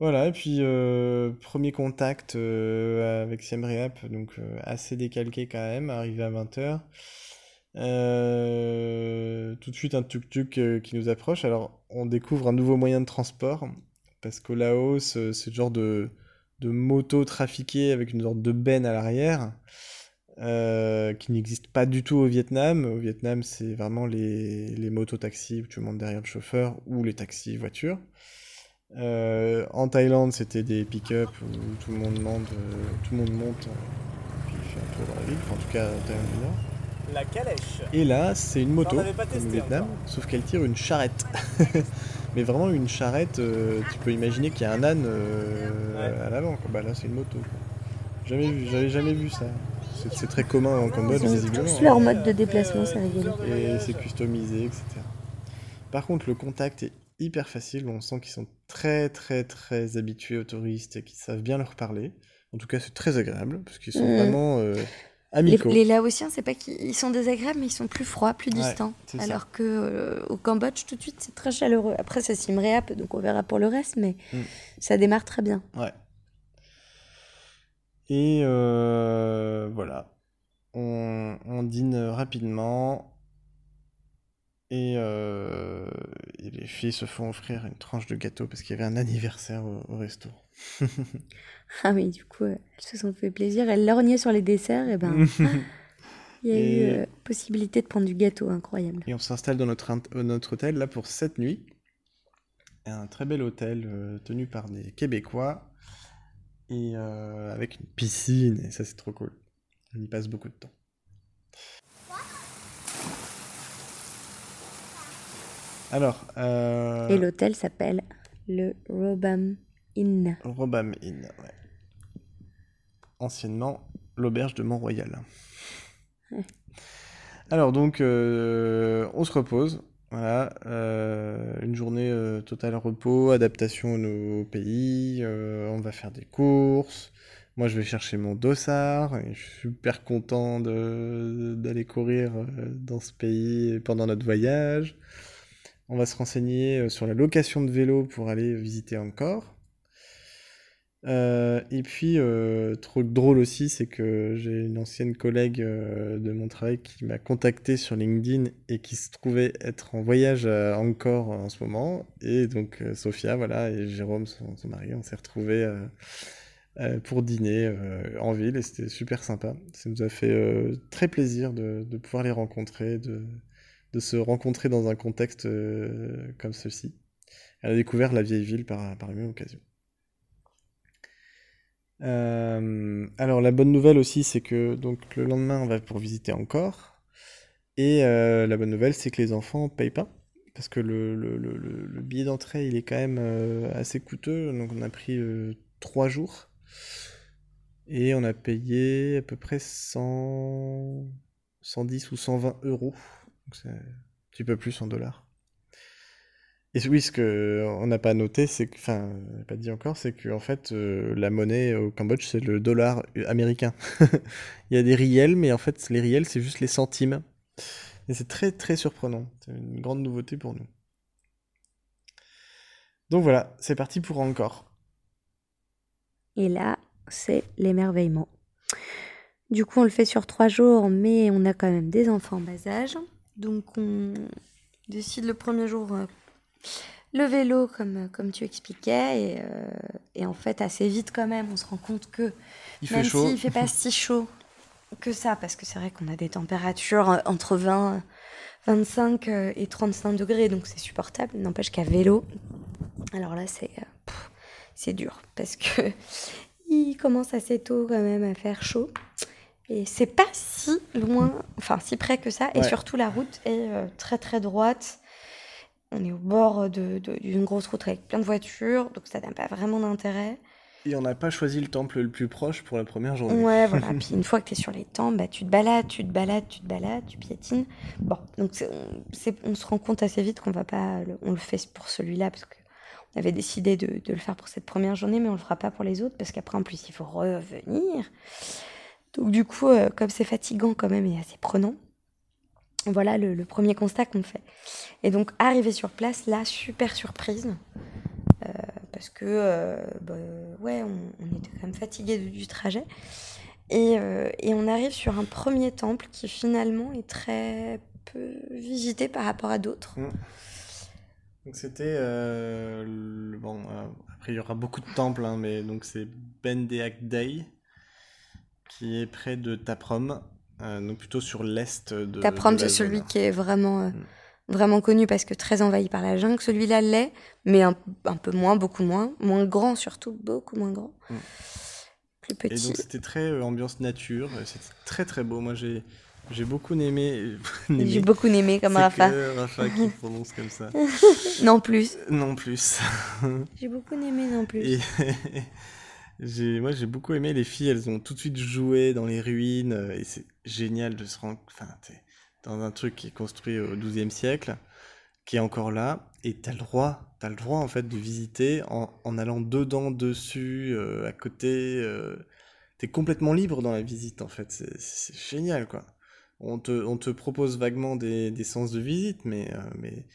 Voilà, et puis euh, premier contact euh, avec Siem Reap, donc euh, assez décalqué quand même, arrivé à 20h. tout de suite un tuk-tuk qui nous approche. Alors on découvre un nouveau moyen de transport Parce qu'au Laos, c'est le genre de, moto trafiquée avec une sorte de benne à l'arrière. Qui n'existe pas du tout au Vietnam. Au Vietnam, c'est vraiment les, les motos-taxis où tu montes derrière le chauffeur ou les taxis voitures. Euh, en Thaïlande, c'était des pick-up où tout le monde monte, euh, tout le monde monte euh, puis fait un tour dans la ville. Enfin, en tout cas, en Thaïlande du Nord. La calèche. Et là, c'est une moto, pas comme au testé Vietnam, encore. sauf qu'elle tire une charrette. Mais vraiment une charrette, euh, tu peux imaginer qu'il y a un âne euh, à l'avant. Bah là, c'est une moto. quoi. Jamais vu, j'avais jamais vu ça. C'est- C'est très commun en Cambodge, Ils ont visiblement. tous hein. leur mode de déplacement, c'est rigolo. Et c'est customisé, etc. Par contre, le contact est hyper facile. On sent qu'ils sont très, très, très habitués aux touristes et qu'ils savent bien leur parler. En tout cas, c'est très agréable parce qu'ils sont Mhm. vraiment euh, Les, amicaux. les Laotiens, c'est pas qu'ils ils sont désagréables, mais ils sont plus froids, plus Ouais, distants. c'est ça. Alors que euh, au Cambodge, tout de suite, c'est très chaleureux. Après, ça Siem Reap, donc on verra pour le reste, mais Mm. ça démarre très bien. Ouais. Et euh, voilà. On, on dîne rapidement. Et, euh, et les filles se font offrir une tranche de gâteau parce qu'il y avait un anniversaire au, au resto. Ah oui, du coup, elles se sont fait plaisir. Elles lorgnaient sur les desserts, et ben, il y a Et- eu euh, possibilité de prendre du gâteau, incroyable. Et on s'installe dans notre, euh, notre hôtel là pour cette nuit. Un très bel hôtel euh, tenu par des Québécois et avec une piscine et ça c'est trop cool. On y passe beaucoup de temps. Alors, euh, Et l'hôtel s'appelle le Robam Inn. Robam Inn, ouais. Anciennement l'auberge de Mont-Royal. Ouais. Alors donc, euh, on se repose. Voilà, euh, une journée euh, totale repos, adaptation au nouveau pays. euh, on va faire des courses. Moi, je vais chercher mon dossard. Et je suis super content d'aller courir dans ce pays pendant notre voyage. On va se renseigner euh, sur la location de vélo pour aller visiter Angkor. Euh, et puis, euh, trop drôle aussi, c'est que j'ai une ancienne collègue de mon travail qui m'a contacté sur LinkedIn et qui se trouvait être en voyage à Angkor en ce moment. Et donc, Sophia, voilà, et Jérôme, son, mari, on s'est retrouvés pour dîner en ville et c'était super sympa. Ça nous a fait très plaisir de, pouvoir les rencontrer, de se rencontrer dans un contexte euh, comme ceci. Elle a découvert la vieille ville par, par occasion. Euh, alors la bonne nouvelle aussi, c'est que donc le lendemain on va pour visiter encore. Et euh, la bonne nouvelle, c'est que les enfants payent pas parce que le, le, le, le- le billet d'entrée il est quand même assez coûteux. Donc on a pris trois jours et on a payé à peu près 100, 110 ou 120 euros. Donc c'est un petit peu plus en dollars. Et oui, ce que on n'a pas noté, c'est que, enfin, pas dit encore, c'est que en fait, euh, la monnaie au Cambodge, c'est le dollar américain. Il y a des riels, mais en fait, les riels, c'est juste les centimes. Et c'est très très surprenant. C'est une grande nouveauté pour nous. Donc voilà, c'est parti pour encore. Et là, c'est l'émerveillement. Du coup, on le fait sur trois jours, mais on a quand même des enfants en bas âge. Donc, on décide le premier jour euh, le vélo, comme, comme tu expliquais. Et, euh, et en fait, assez vite quand même, on se rend compte que Il même s'il fait pas si chaud que ça, parce que c'est vrai qu'on a des températures euh, entre 20, 25 euh, et 35 degrés, donc c'est supportable. N'empêche qu'à vélo, alors là, c'est euh, c'est dur, parce que il commence assez tôt quand même à faire chaud. Et c'est pas si loin, enfin si près que ça, et Ouais. surtout la route est euh, très très droite. On est au bord de- de- d'une grosse route avec plein de voitures, donc ça n'a pas vraiment d'intérêt. Et on n'a pas choisi le temple le plus proche pour la première journée. Ouais, voilà. Puis une fois que tu es sur les temps, bah, tu te balades, tu te balades, tu te balades, tu piétines. Bon, donc on, se rend compte assez vite qu'on va pas, le- on le fait pour celui-là parce que on avait décidé de, de le faire pour cette première journée, mais on le fera pas pour les autres parce qu'après en plus il faut revenir. Donc du coup, euh, comme c'est fatigant quand même et assez prenant, voilà le, premier constat qu'on fait. Et donc arrivé sur place, là super surprise euh, parce que euh, bah, ouais, on, était quand même fatigué du trajet. Et, on arrive sur un premier temple qui finalement est très peu visité par rapport à d'autres. Mm. Donc c'était bon. Après il y aura beaucoup de temples, hein, mais donc c'est Bendeak Day qui est près de Taprom, euh, donc plutôt sur l'est de. Taprom, c'est celui qui est vraiment mm. vraiment connu parce que très envahi par la jungle. Celui-là l'est, mais un, peu moins, beaucoup moins, moins grand surtout, beaucoup moins grand. Mm. Plus petit. Et donc c'était très ambiance nature, c'était très très beau. Moi j'ai j'ai beaucoup aimé. J'ai beaucoup aimé comme Rafa. Que Rafa qui prononce comme ça. non plus. Non plus. j'ai beaucoup aimé non plus. j'ai, moi j'ai beaucoup aimé les filles. Elles ont tout de suite joué dans les ruines euh, et c'est génial de se rendre. Enfin, dans un truc qui est construit au XIIe siècle, qui est encore là, et t'as le droit, t'as le droit en fait de visiter en, en allant dedans, dessus, euh, à côté. Euh, t'es complètement libre dans la visite en fait. C'est génial quoi on te, propose vaguement des, sens de visite, mais, euh, mais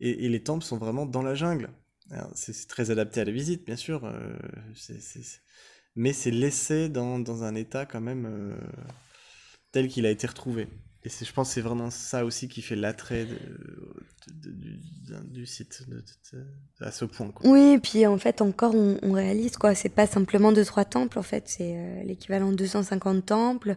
et, les temples sont vraiment dans la jungle. C'est très adapté à la visite, bien sûr, euh, mais c'est laissé dans, un état quand même euh, tel qu'il a été retrouvé. Et je pense que c'est vraiment ça aussi qui fait l'attrait du, site à ce point. Oui, et puis en fait, encore, on, réalise, quoi. C'est pas simplement deux, trois temples, en fait, c'est l'équivalent de 250 temples.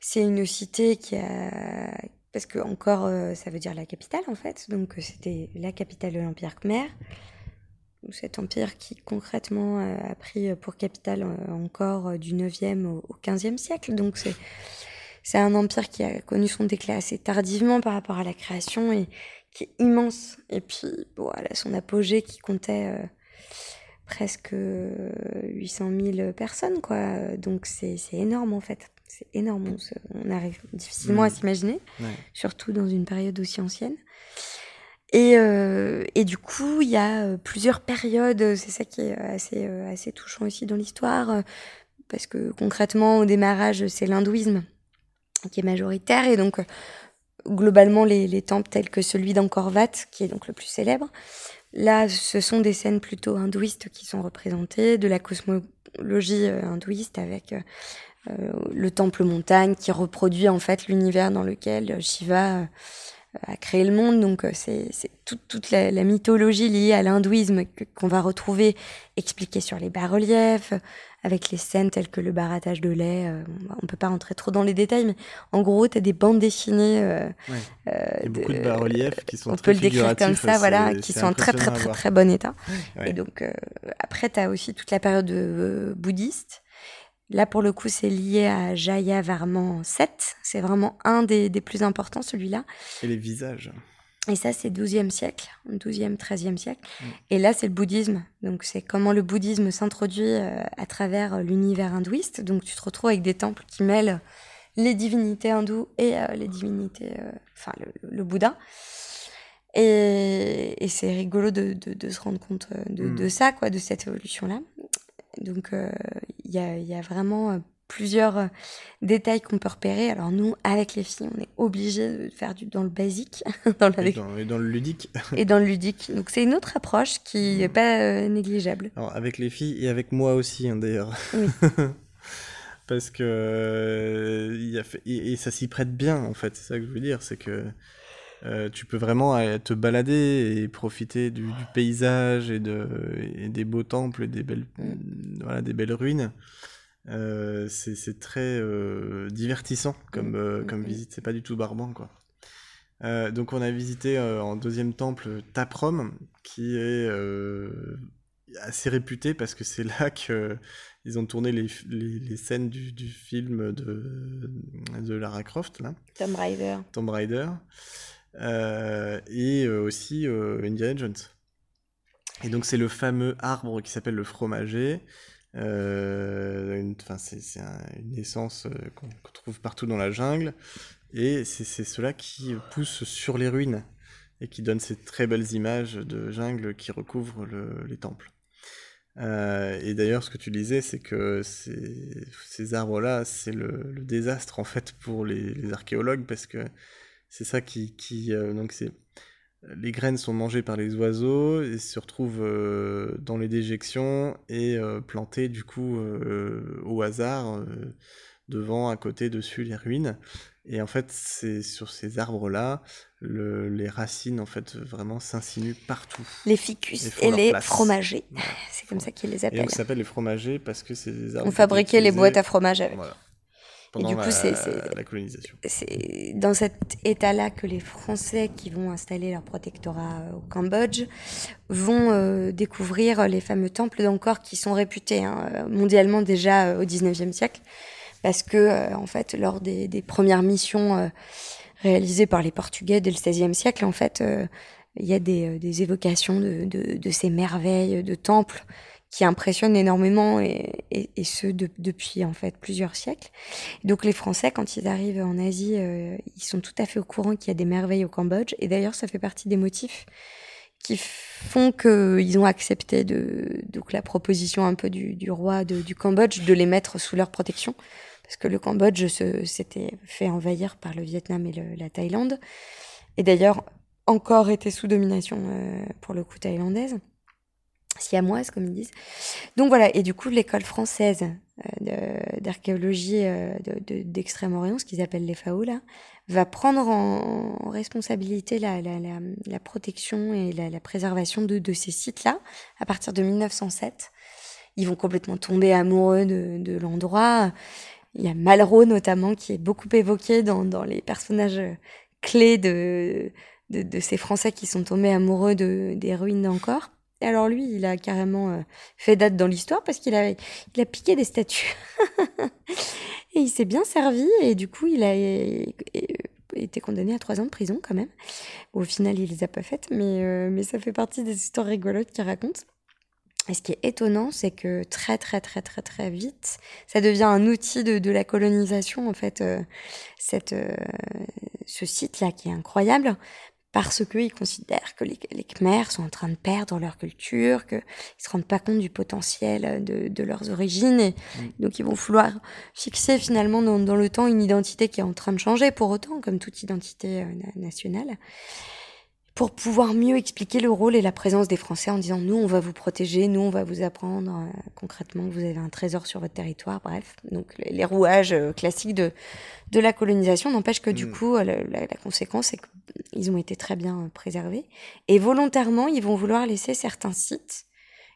C'est une cité qui a. Parce que, encore, euh, ça veut dire la capitale, en fait. Donc, euh, c'était la capitale de l'Empire Khmer. Cet empire qui, concrètement, euh, a pris pour capitale encore du 9e au 15e siècle. Donc, c'est. C'est un empire qui a connu son déclin assez tardivement par rapport à la création et qui est immense. Et puis, voilà, son apogée qui comptait presque 800 000 personnes, quoi. Donc, c'est énorme, en fait. C'est énorme, on, arrive difficilement à mm. s'imaginer, surtout dans une période aussi ancienne. Et, euh, et du coup, il y a euh, plusieurs périodes, c'est ça qui est assez, euh, touchant aussi dans l'histoire, parce que concrètement, au démarrage, c'est l'hindouisme qui est majoritaire, et donc globalement, les, les temples tels que celui d'Angkor Wat, qui est donc le plus célèbre, là, ce sont des scènes plutôt hindouistes qui sont représentées, de la cosmologie hindouiste avec euh, le temple montagne qui reproduit en fait l'univers dans lequel Shiva euh, a créé le monde. Donc euh, c'est toute, la, mythologie liée à l'hindouisme qu'on va retrouver expliquée sur les bas-reliefs, avec les scènes telles que le barattage de lait. on peut pas rentrer trop dans les détails, mais en gros, tu as des bandes dessinées. Il y a beaucoup de bas-reliefs qui sont On peut le décrire comme ça, voilà, qui sont en très très très très bon état. Et donc, après, tu as aussi toute la période bouddhiste Là, pour le coup, c'est lié à Jaya Varman 7. C'est vraiment un des, plus importants, celui-là. Et les visages. Et ça, c'est 12e siècle, 12e, 13e siècle. Mm. Et là, c'est le bouddhisme. Donc, c'est comment le bouddhisme s'introduit euh, à travers l'univers hindouiste. Donc, tu te retrouves avec des temples qui mêlent les divinités hindoues et euh, les divinités, euh, enfin, le, Bouddha. Et, c'est rigolo de, se rendre compte de, mm. de, ça, quoi, de cette évolution-là. Donc, il y a, y, a, vraiment euh, plusieurs euh, détails qu'on peut repérer. Alors nous, avec les filles, on est obligé de faire du, dans le basique. dans. Et, dans, le ludique. et dans le ludique. Donc c'est une autre approche qui n'est pas euh, négligeable. Alors avec les filles et avec moi aussi, hein, d'ailleurs. Oui. Parce que... y a et, ça s'y prête bien, en fait. C'est ça que je veux dire. C'est que... tu peux vraiment te balader et profiter du, paysage et, de, et des beaux temples et des belles, mm. voilà, des belles ruines. Euh, c'est très euh, divertissant comme, mm. euh, comme mm. visite, c'est pas du tout barbant quoi. donc on a visité en deuxième temple Taprom, qui est assez réputé parce que c'est là que ils ont tourné les, les, scènes du, du, film de, de Lara Croft là. Tomb Raider. Tomb Raider. Et aussi Indiana Jones. Et donc c'est le fameux arbre qui s'appelle le fromager, euh, c'est une essence euh, qu'on trouve partout dans la jungle. Et c'est cela qui pousse sur les ruines et qui donne ces très belles images de jungle qui recouvrent les temples. Euh, et d'ailleurs, ce que tu disais, c'est que ces, arbres-là, c'est le, désastre en fait pour les, archéologues parce que c'est ça qui, qui donc c'est les graines sont mangées par les oiseaux et se retrouvent euh, dans les déjections et euh, plantées du coup euh, au hasard devant, à côté, dessus les ruines. Et en fait, c'est sur ces arbres-là, le, les racines, en fait, vraiment s'insinuent partout. Les ficus et les fromagers. C'est comme ça qu'ils les appellent. Et donc, ça s'appelle les fromagers parce que c'est des arbres. On fabriquait les boîtes à fromage avec. Voilà. Pendant et du coup, c'est la colonisation. C'est dans cet état-là que les Français qui vont installer leur protectorat au Cambodge vont euh, découvrir les fameux temples d'Angkor qui sont réputés hein, mondialement déjà euh, au 19e siècle parce que euh, en fait lors des, des premières missions réalisées par les Portugais dès le XVIe siècle, en fait, il y a des, des évocations de, de, de, ces merveilles de temples qui impressionnent énormément et, et, et ce depuis en fait plusieurs siècles. Donc les Français, quand ils arrivent en Asie, ils sont tout à fait au courant qu'il y a des merveilles au Cambodge. Et d'ailleurs, ça fait partie des motifs qui font qu'ils ont accepté de, donc la proposition un peu du, du roi de, du Cambodge de les mettre sous leur protection parce que le Cambodge s'était fait envahir par le Vietnam et la Thaïlande, et d'ailleurs encore était sous domination euh, pour le coup thaïlandaise, siamoise comme ils disent. Donc voilà, et du coup l'école française euh, d'archéologie euh, d'Extrême-Orient, ce qu'ils appellent les FAO là, va prendre en, responsabilité la, la, protection et la, préservation de, ces sites-là à partir de 1907. Ils vont complètement tomber amoureux de, l'endroit. Il y a Malraux notamment qui est beaucoup évoqué dans, les personnages clés de, ces Français qui sont tombés amoureux de, des ruines d'Angkor. Alors lui, il a carrément euh, fait date dans l'histoire parce qu'il a, il a piqué des statues. et il s'est bien servi et du coup, il a été condamné à trois ans de prison quand même. Au final, il les a pas faites, mais, euh, mais ça fait partie des histoires rigolotes qu'il raconte. Et ce qui est étonnant, c'est que très très très très très vite, ça devient un outil de, de la colonisation en fait. Euh, cette, euh, ce site-là qui est incroyable parce qu'ils considèrent que les, les Khmers sont en train de perdre leur culture, qu'ils se rendent pas compte du potentiel de, de leurs origines, et mm. donc ils vont vouloir fixer finalement dans, dans, le temps une identité qui est en train de changer pour autant, comme toute identité euh, nationale pour pouvoir mieux expliquer le rôle et la présence des Français en disant nous on va vous protéger, nous on va vous apprendre euh, concrètement que vous avez un trésor sur votre territoire, bref. Donc les, les rouages euh, classiques de, de la colonisation n'empêchent que du mmh. coup la, la, la conséquence c'est qu'ils ont été très bien préservés et volontairement ils vont vouloir laisser certains sites.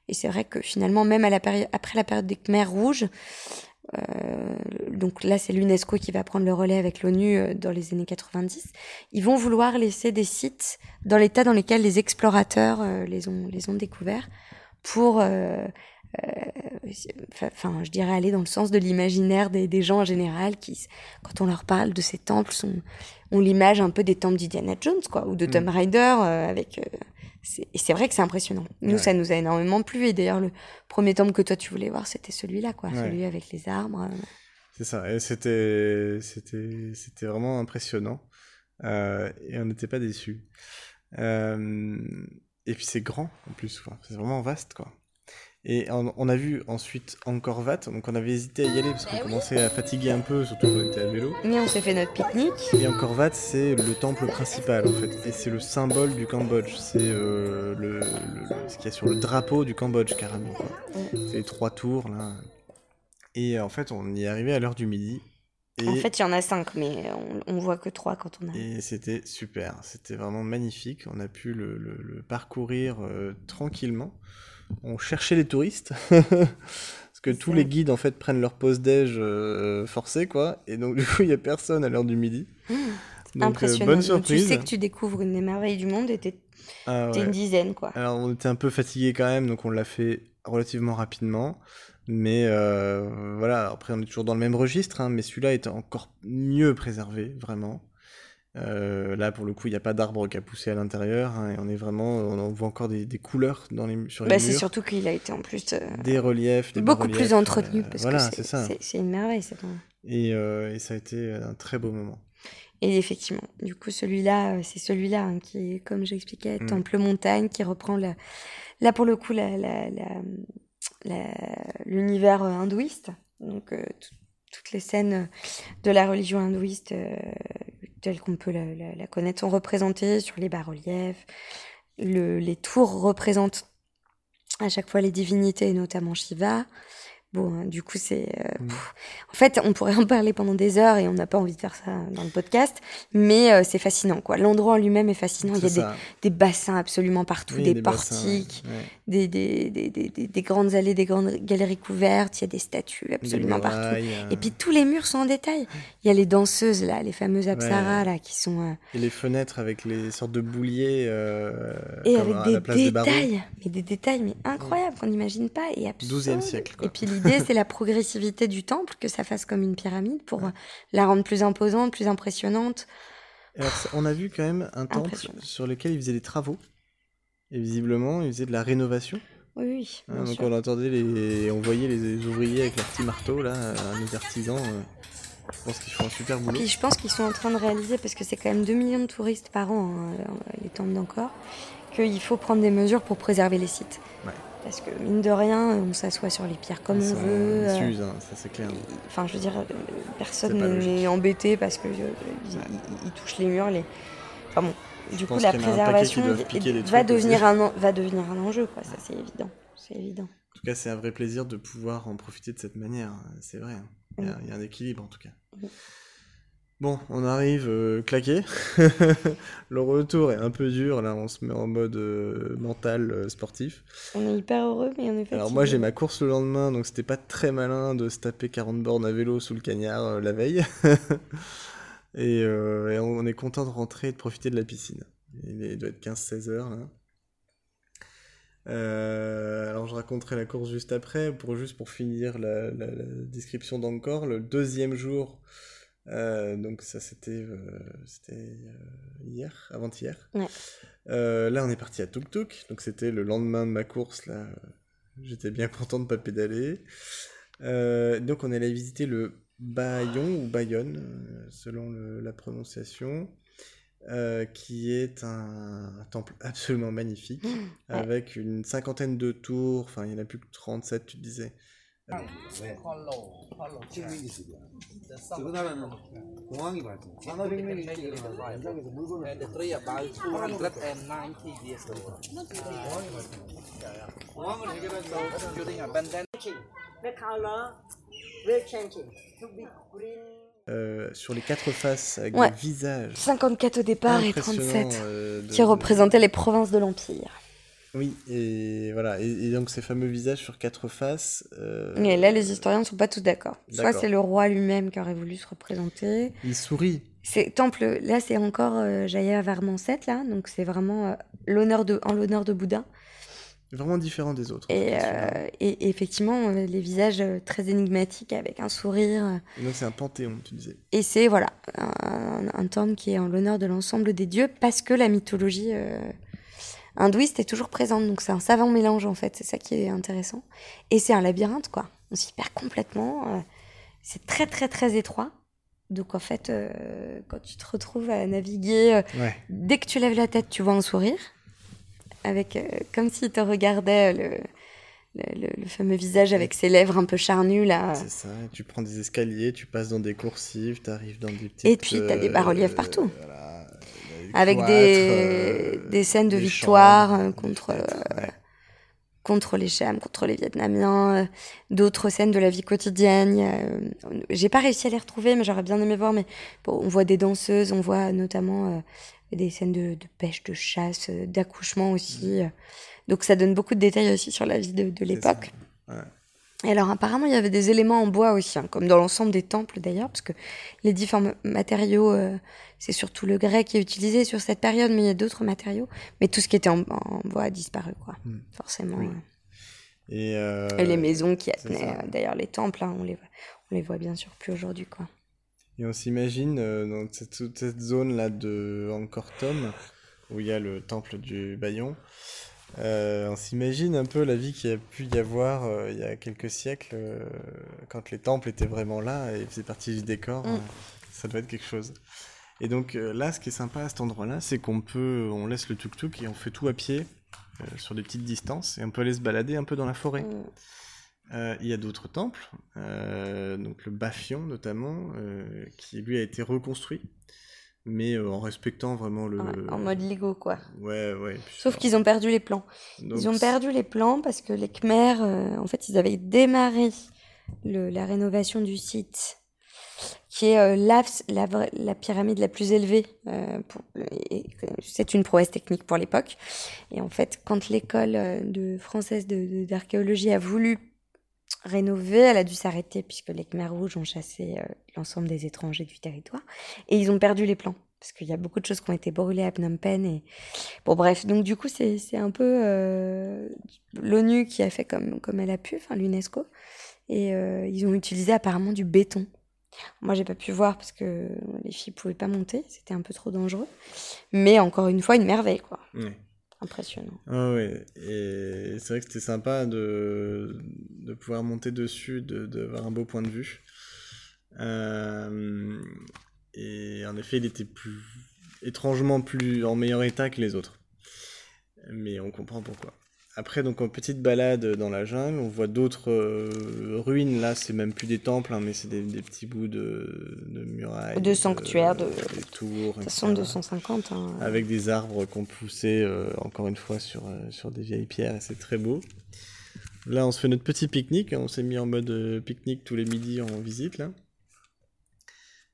Et c'est vrai que finalement même à la après la période des Khmers rouges, euh, donc là, c'est l'UNESCO qui va prendre le relais avec l'ONU euh, dans les années 90. Ils vont vouloir laisser des sites dans l'état dans lequel les explorateurs euh, les ont les ont découverts pour euh, enfin, je dirais aller dans le sens de l'imaginaire des, des, gens en général qui, quand on leur parle de ces temples, sont, ont l'image un peu des temples d'Indiana Jones, quoi, ou de mm. Tomb Raider, euh, avec et c'est vrai que c'est impressionnant. Nous, ouais. ça nous a énormément plu. Et d'ailleurs, le premier temple que toi, tu voulais voir, c'était celui-là, quoi. Ouais. Celui avec les arbres. C'est ça. Et c'était, c'était, c'était vraiment impressionnant. Euh, et on n'était pas déçus. Euh, et puis c'est grand, en plus, quoi. C'est vraiment vaste, quoi. Et on, on, a vu ensuite Angkor Wat, donc on avait hésité à y aller parce qu'on commençait à fatiguer un peu, surtout quand on était à vélo. Mais on s'est fait notre pique-nique. Et Angkor Wat, c'est le temple principal en fait, et c'est le symbole du Cambodge. C'est euh, le, le, ce qu'il y a sur le drapeau du Cambodge carrément. C'est les trois tours là. Et en fait, on y est arrivé à l'heure du midi. Et... En fait, il y en a cinq, mais on, on voit que trois quand on a. Et c'était super, c'était vraiment magnifique. On a pu le parcourir euh, tranquillement on cherchait les touristes. Parce que tous les guides, en fait, prennent leur pause déj euh, forcé, quoi. Et donc, du coup, il n'y a personne à l'heure du midi. Donc, impressionnant. Euh, bonne surprise. tu sais que tu découvres une des merveilles du monde et t'es ah, ouais. une dizaine, quoi. Alors, on était un peu fatigués quand même, donc on l'a fait relativement rapidement. Mais euh, voilà, après, on est toujours dans le même registre, hein, mais celui-là est encore mieux préservé, vraiment. Euh, là, pour le coup, il n'y a pas d'arbre qui a poussé à l'intérieur. Hein, et on est vraiment, on voit encore des, des couleurs dans les, sur les bah, murs. C'est surtout qu'il a été en plus. Euh, des reliefs. Des beaucoup plus entretenu. Euh, parce voilà, c'est ça. C'est une merveille, c'est et, euh, et, ça a été un très beau moment. Et effectivement, du coup, celui-là, c'est celui-là hein, qui est, comme j'expliquais, mm. Temple Montagne, qui reprend la, là, pour le coup, l'univers hindouiste. Donc, toutes les scènes de la religion hindouiste telle qu'on peut la, connaître sont représentées sur les bas-reliefs. Le, les tours représentent à chaque fois les divinités, notamment Shiva. Beau. hein. Du coup, c'est. euh, pff. En fait, on pourrait en parler pendant des heures et on n'a pas envie de faire ça dans le podcast, mais euh, c'est fascinant, quoi. L'endroit en lui-même est fascinant. Il y a des, bassins absolument partout, Oui, des, des bassins, portiques, ouais. des, des, des, des, des- des grandes allées, des grandes galeries couvertes. Il y a des statues absolument partout. euh, Et puis tous les murs sont en détail. Il y a les danseuses là, les fameuses Apsara Ouais. là, qui sont Et les fenêtres avec les sortes de bouliers. et comme avec à des la place des barreaux. détails, mais des détails mais incroyables qu'on n'imagine pas et absurdes. 12e siècle, quoi. Et puis l'idée c'est la progressivité du temple, que ça fasse comme une pyramide pour euh, la rendre plus imposante, plus impressionnante. Alors, on a vu quand même un temple sur lequel ils faisaient des travaux. Et visiblement, ils faisaient de la rénovation. Oui, oui. Hein, donc sûr. on entendait les, on voyait les ouvriers avec leurs petits marteaux là, euh, nos artisans. euh, je pense qu'ils font un super boulot. Puis je pense qu'ils sont en train de réaliser, parce que c'est quand même 2 millions de touristes par an, hein, les temples d'Angkor, qu'il faut prendre des mesures pour préserver les sites. Ouais. Parce que mine de rien, on s'assoit sur les pierres comme on veut. ils euh, s'usent, hein, ça c'est clair. Enfin, je veux dire, euh, personne n'est embêté parce que euh, touchent les murs. Les... Enfin bon, du coup, la préservation va devenir, un, en- va devenir un enjeu, quoi. Ça, c'est évident. C'est évident. En tout cas, c'est un vrai plaisir de pouvoir en profiter de cette manière. hein, C'est vrai. hein. Il y, a, il y a un équilibre en tout cas. Bon, on arrive euh, claqué. Le retour est un peu dur. Là, on se met en mode euh, mental euh, sportif. On est hyper heureux, mais on est fatigué. Alors moi j'ai ma course le lendemain, donc c'était pas très malin de se taper 40 bornes à vélo sous le cagnard la veille. et, on est content de rentrer et de profiter de la piscine. Il, est- il doit être 15-16 heures là. Euh, alors je raconterai la course juste après, pour juste pour finir la, la- la description d'encore. Le deuxième jour, euh, donc ça c'était euh, c'était euh, hier, avant-hier. Ouais. Là on est parti à Tuk Tuk, donc c'était le lendemain de ma course là. J'étais bien content de pas pédaler. Donc on allait visiter le Bayon ou Bayonne, selon le- la prononciation, euh, qui est un, un temple absolument magnifique, avec une cinquantaine de tours, enfin il y en a plus que 37 tu disais. 저거는 공항이 맞죠. 산업혁명이 일어나서 현장에서 물건을 The tree about 290 years old. 공항을 해결하죠. During a pandemic, The color will change to be green. Euh, sur les quatre faces, avec Ouais. des visages 54 au départ et impressionnants, 37 euh, de- qui représentaient les provinces de l'Empire. Oui, et voilà, et, et donc ces fameux visages sur quatre faces. euh, Et là, les historiens ne sont pas tous d'accord. Soit c'est le roi lui-même qui aurait voulu se représenter. Il sourit. C'est temple, là c'est encore euh, Jaya Varmanset, là, donc c'est vraiment euh, l'honneur de, en l'honneur de Bouddha. Vraiment différent des autres. Et, euh, et, effectivement, euh, les visages très énigmatiques avec un sourire. Et donc c'est un panthéon, tu disais. Et c'est voilà, un, un temple qui est en l'honneur de l'ensemble des dieux parce que la mythologie hindouiste est toujours présente. Donc c'est un savant mélange en fait, c'est ça qui est intéressant. Et c'est un labyrinthe quoi, on s'y perd complètement. euh, c'est très très très étroit. Donc en fait, euh, quand tu te retrouves à naviguer, euh, Ouais. dès que tu lèves la tête, tu vois un sourire, avec euh, comme s'il te regardait le, le, le- fameux visage avec ses lèvres un peu charnues là. C'est ça, tu prends des escaliers, tu passes dans des coursives, tu arrives dans des petites... Et puis, t'as des euh, bas-reliefs partout. voilà, des avec cloîtres, des, euh, des scènes de victoire chambres, euh, contre, euh, ouais. contre les Chams, contre les Vietnamiens, d'autres scènes de la vie quotidienne. J'ai pas réussi à les retrouver, mais j'aurais bien aimé voir. Mais bon, on voit des danseuses, on voit notamment des scènes de, de pêche, de chasse, d'accouchement aussi. euh. Donc ça donne beaucoup de détails aussi sur la vie de, de l'époque. Ouais. Et alors apparemment il y avait des éléments en bois aussi, hein, comme dans l'ensemble des temples d'ailleurs, parce que les différents matériaux, euh, c'est surtout le grès qui est utilisé sur cette période, mais il y a d'autres matériaux. Mais tout ce qui était en, en bois a disparu, quoi, Hmm. forcément. Oui. euh. Et, euh, Et les maisons qui c'est tenaient ça. euh, d'ailleurs les temples, hein, on, les, on les voit bien sûr plus aujourd'hui, quoi. Et on s'imagine euh, dans cette, toute cette zone-là de Angkor Thom, où il y a le temple du Bayon, euh, on s'imagine un peu la vie qu'il y a pu y avoir euh, il y a quelques siècles, euh, quand les temples étaient vraiment là et faisaient partie du décor. Mm. ça doit être quelque chose. Et donc là, ce qui est sympa à cet endroit-là, c'est qu'on peut, on laisse le tuk-tuk et on fait tout à pied sur des petites distances et on peut aller se balader un peu dans la forêt. Mm. Il y a d'autres temples, donc le Bafion notamment, qui lui a été reconstruit, mais euh, en respectant vraiment le. Ouais, en mode Lego, quoi. Ouais, ouais. Sauf qu'ils ont perdu les plans. donc Ils ont perdu les plans parce que les Khmers, euh, en fait, ils avaient démarré le- la rénovation du site, qui est euh, la, la, la pyramide la plus élevée. c'est une prouesse technique pour l'époque. Et en fait, quand l'école de française de- de- d'archéologie a voulu rénover, elle a dû s'arrêter puisque les Khmers rouges ont chassé euh, l'ensemble des étrangers du territoire et ils ont perdu les plans parce qu'il y a beaucoup de choses qui ont été brûlées à Phnom Penh et bon bref donc du coup c'est un peu euh, l'ONU qui a fait comme comme elle a pu enfin l'UNESCO et euh, ils ont utilisé apparemment du béton. Moi j'ai pas pu voir parce que les filles pouvaient pas monter, c'était un peu trop dangereux. Mais encore une fois une merveille quoi. Impressionnant. Ah et c'est vrai que c'était sympa de, de pouvoir monter dessus, de d'avoir un beau point de vue. Euh, et en effet, il était plus étrangement plus en meilleur état que les autres. Mais on comprend pourquoi. Après, donc en petite balade dans la jungle, on voit d'autres euh, ruines. Là, c'est même plus des temples, hein, mais c'est des, des petits bouts de, de murailles, De sanctuaires, de- des tours, Ça sont etc. 250 hein. Avec des arbres qu'on poussait euh, encore une fois sur, euh, sur des vieilles pierres et c'est très beau. Là, on se fait notre petit pique-nique. hein, On s'est mis en mode euh, pique-nique tous les midis en visite là.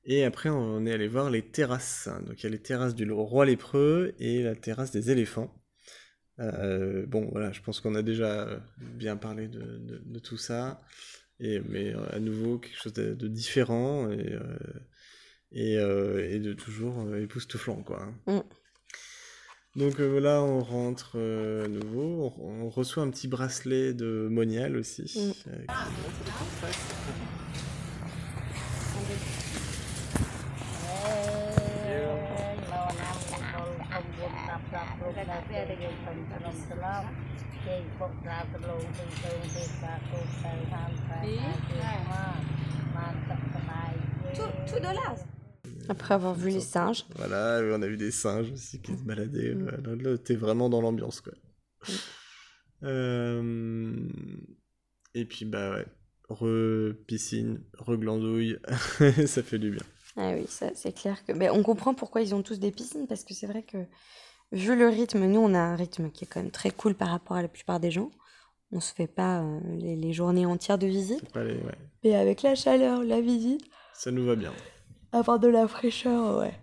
Et après, on est allé voir les terrasses. Donc, il y a les terrasses du roi lépreux et la terrasse des éléphants. Euh, bon, voilà, je pense qu'on a déjà bien parlé de, de- de tout ça. Et, mais euh, à nouveau, quelque chose de, de différent et, euh, et, euh, et de toujours euh, époustouflant, quoi. hein. Mm. Donc euh, là, on rentre euh, à nouveau. On, on reçoit un petit bracelet de monial aussi. Mm. Dollars. Après avoir vu les singes. Voilà, on a vu des singes aussi qui se baladaient. Mm. Là, t'es vraiment dans l'ambiance, quoi. Euh, Et puis, bah ouais, re-piscine, re-glandouille, ça fait du bien. Ah oui, ça c'est clair que. Mais on comprend pourquoi ils ont tous des piscines parce que c'est vrai que vu le rythme, nous on a un rythme qui est quand même très cool par rapport à la plupart des gens. On se fait pas euh, les, les journées entières de visite. Ouais, Et avec la chaleur, la visite, ça nous va bien. avoir de la fraîcheur, ouais.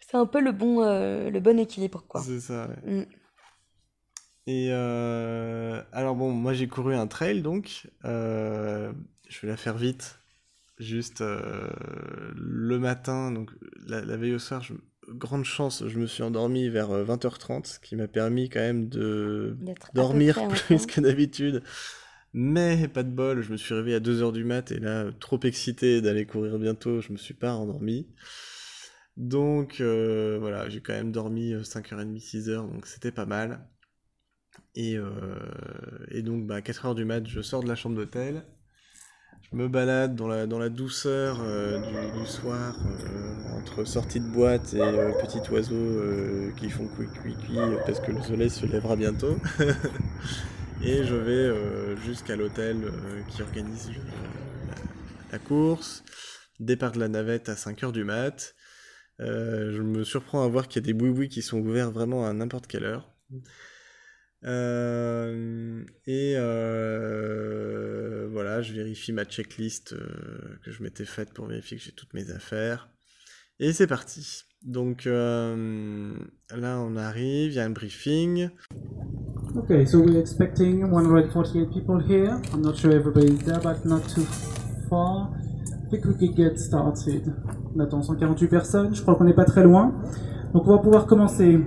C'est un peu le bon, euh, le bon équilibre quoi. C'est ça, ouais. Mm. Et euh, alors bon, moi j'ai couru un trail donc, euh, je vais la faire vite. Juste euh, le matin, donc la, la veille au soir, je- grande chance, je me suis endormi vers euh, 20h30, ce qui m'a permis quand même de à dormir plus que d'habitude. Mais pas de bol, je me suis réveillé à 2h du mat et là, trop excité d'aller courir bientôt, je me suis pas endormi. Donc euh, voilà, j'ai quand même dormi euh, 5h30, 6h, donc c'était pas mal. Et, euh, et donc, bah, 4h du mat, je sors de la chambre d'hôtel. Je me balade dans la, douceur euh, du, soir, euh, entre sortie de boîte et euh, petits oiseaux qui font cuit cuit cuit parce que le soleil se lèvera bientôt. et je vais jusqu'à l'hôtel qui organise la, course. Départ de la navette à 5h du mat. Je me surprends à voir qu'il y a des boui qui sont ouverts vraiment à n'importe quelle heure. Euh, et euh, voilà, je vérifie ma checklist euh, que je m'étais faite pour vérifier que j'ai toutes mes affaires. Et c'est parti. Donc là, on arrive, il y a un briefing. Okay, so we're expecting 148 people here. I'm not sure everybody's there, but not too far. I think we could get started. On attend 148 personnes, je crois qu'on n'est pas très loin. Donc on va pouvoir commencer.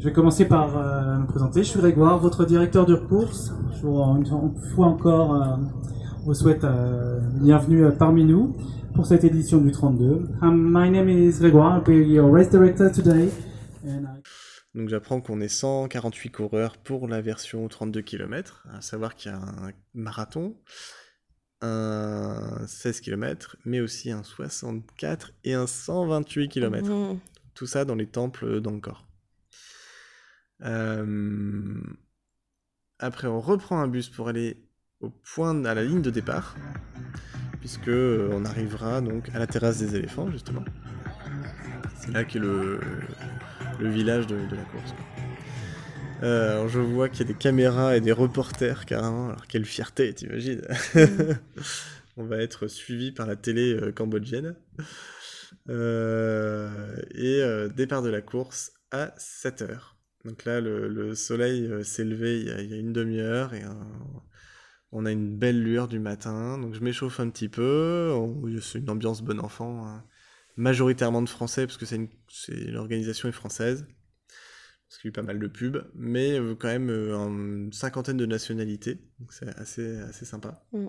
Je vais commencer par euh, me présenter. Je suis Grégoire, votre directeur de course. Je vous, une fois encore, euh, vous souhaite euh, bienvenue euh, parmi nous pour cette édition du 32. Um, my name is Grégoire, I'll be your race director today. And I... Donc j'apprends qu'on est 148 coureurs pour la version 32 km, à savoir qu'il y a un marathon, un 16 km, mais aussi un 64 et un 128 km. Mhm. Tout ça dans les temples d'Angkor. Euh, Après, on reprend un bus pour aller au point, à la ligne de départ, puisque euh, on arrivera donc à la terrasse des éléphants, justement. C'est là qu'est le, le village de, de la course. Euh, alors je vois qu'il y a des caméras et des reporters carrément. Alors quelle fierté, t'imagines? On va être suivi par la télé euh, cambodgienne. Euh, et départ de la course à 7 heures. Donc là, le, le soleil euh, s'est levé il y a, une demi-heure et euh, on a une belle lueur du matin. Donc je m'échauffe un petit peu. C'est une ambiance bon enfant. hein. Majoritairement de français parce que c'est est française. Parce qu'il y a eu pas mal de pubs, mais euh, quand même euh, une cinquantaine de nationalités, donc c'est assez, assez sympa. Mm.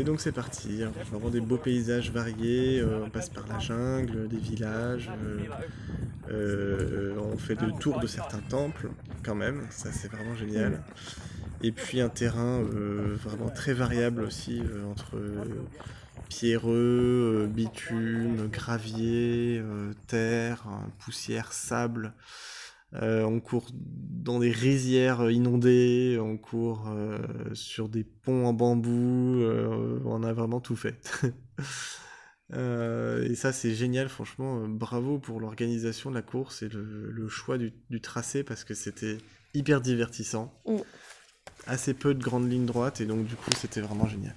et donc c'est parti, hein. vraiment des beaux paysages variés, euh, on passe par la jungle, des villages, euh, euh, on fait le tour de certains temples quand même, ça c'est vraiment génial. Et puis un terrain vraiment très variable aussi, entre pierreux, bitume, gravier, terre, hein, poussière, sable. Euh, on court dans des rizières inondées, on court euh, sur des ponts en bambou, euh, on a vraiment tout fait. Euh, et ça c'est génial, franchement, euh, bravo pour l'organisation de la course et le, le choix du, du tracé parce que c'était hyper divertissant. Mm. Assez peu de grandes lignes droites et donc du coup c'était vraiment génial.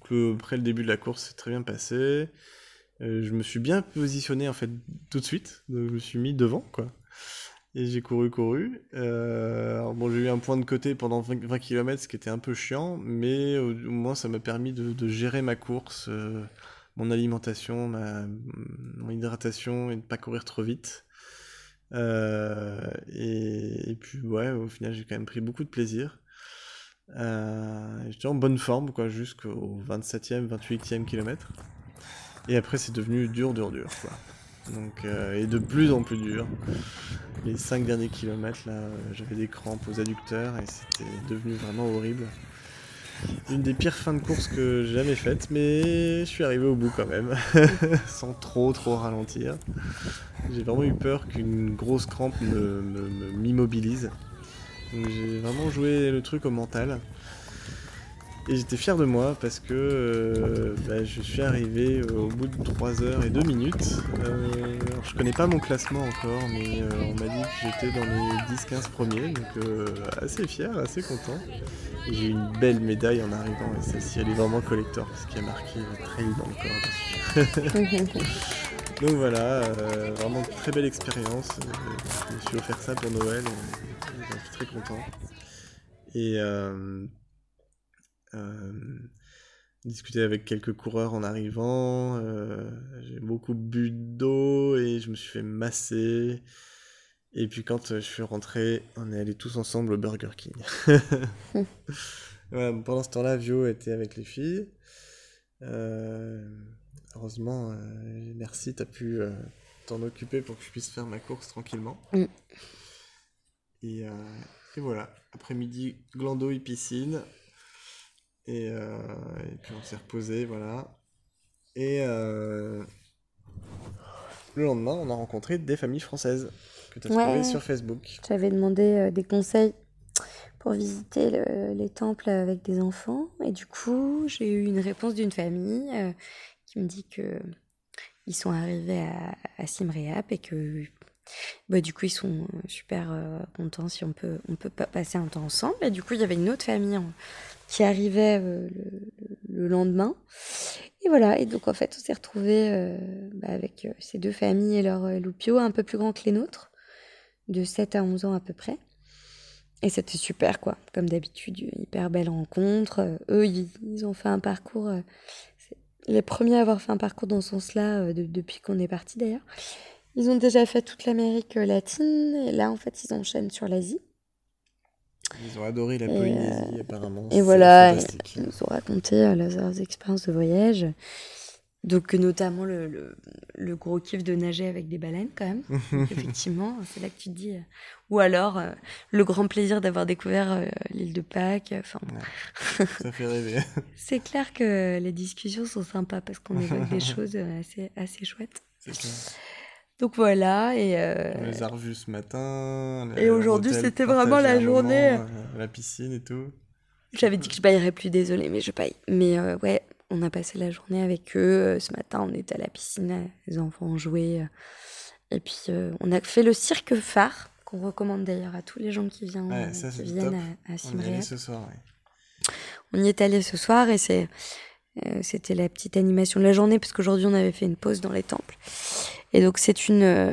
Donc, le- après le début de la course, c'est très bien passé. Euh, je me suis bien positionné en fait tout de suite, donc je me suis mis devant quoi. Et j'ai couru, couru. Euh, bon, j'ai eu un point de côté pendant 20, 20 km, ce qui était un peu chiant, mais au, moins ça m'a permis de, gérer ma course, euh, mon alimentation, ma, mon hydratation et de pas courir trop vite. Et, puis ouais, au final j'ai quand même pris beaucoup de plaisir. J'étais en bonne forme quoi, jusqu'au 27e, 28e kilomètre. Et après, c'est devenu dur, dur, dur, quoi. Donc, euh, et de plus en plus dur. Les 5 derniers kilomètres, là, j'avais des crampes aux adducteurs et c'était devenu vraiment horrible. Une des pires fins de course que j'ai jamais faites, mais je suis arrivé au bout quand même, sans trop, trop ralentir. J'ai vraiment eu peur qu'une grosse crampe me- me- me- m'immobilise. Donc j'ai vraiment joué le truc au mental. Et j'étais fier de moi parce que euh, bah, je suis arrivé au bout de 3 heures et 2 minutes. Euh, alors, je connais pas mon classement encore, mais euh, on m'a dit que j'étais dans les 10-15 premiers, donc euh, assez fier, assez content. J'ai eu une belle médaille en arrivant, et celle-ci elle est vraiment collector parce qu'il y a marqué trail dans le corps donc voilà, vraiment très belle expérience. Je me suis offert ça pour Noël, et, et j'en suis très content. Et euh, discuter avec quelques coureurs en arrivant. euh, j'ai beaucoup bu d'eau et je me suis fait masser. Et puis quand euh, je suis rentré, on est allés tous ensemble au Burger King. Voilà, pendant ce temps-là, Vio était avec les filles. Euh, heureusement, euh, merci, t'as pu t'en occuper pour que je puisse faire ma course tranquillement. Mm. Et, et voilà, après-midi, glando et piscine. Et, euh, et puis on s'est reposé, voilà. Et euh, le lendemain, on a rencontré des familles françaises que tu as Ouais. trouvées sur Facebook. J'avais demandé euh, des conseils pour visiter le- les temples avec des enfants. Et du coup, j'ai eu une réponse d'une famille euh, qui me dit que ils sont arrivés à, à Siem Reap et que bah, du coup, ils sont super euh, contents si on peut, on peut pa- passer un temps ensemble. Et du coup, il y avait une autre famille en- qui arrivait euh, le, le lendemain. Et voilà, et donc en fait, on s'est retrouvés euh, bah, avec euh, ces deux familles et leurs euh, loupiaux un peu plus grands que les nôtres, de 7 à 11 ans à peu près. Et c'était super, quoi. Comme d'habitude, hyper belle rencontre. Eux, ils, ont fait un parcours. les premiers à avoir fait un parcours dans ce sens-là de- depuis qu'on est parti d'ailleurs. Ils ont déjà fait toute l'Amérique latine et là, en fait, ils enchaînent sur l'Asie. Ils ont adoré la Polynésie, euh, apparemment. Et voilà, ils nous ont raconté euh, leurs, expériences de voyage. Donc, notamment le, le, le gros kiff de nager avec des baleines, quand même. Effectivement, c'est là que tu te dis. euh, Ou alors, euh, le grand plaisir d'avoir découvert euh, l'île de Pâques. Enfin, Ça fait rêver. c'est clair que les discussions sont sympas parce qu'on évoque des choses assez, assez chouettes. C'est clair. Donc voilà, et, euh, On les a revus ce matin. Et aujourd'hui, c'était vraiment la moment, journée. euh, la piscine et tout. J'avais dit que je baillerais plus, désolée, mais je baille. Mais euh, ouais, on a passé la journée avec eux. Ce matin, on était à la piscine, les enfants ont joué. Et puis, euh, on a fait le cirque phare, qu'on recommande d'ailleurs à tous les gens qui, viennent, Ouais, ça, qui c'est viennent top. à, à On y allait Simréat. ce soir, ouais. On y est allé ce soir et c'est c'était la petite animation de la journée parce qu'aujourd'hui on avait fait une pause dans les temples. Et donc c'est une, euh,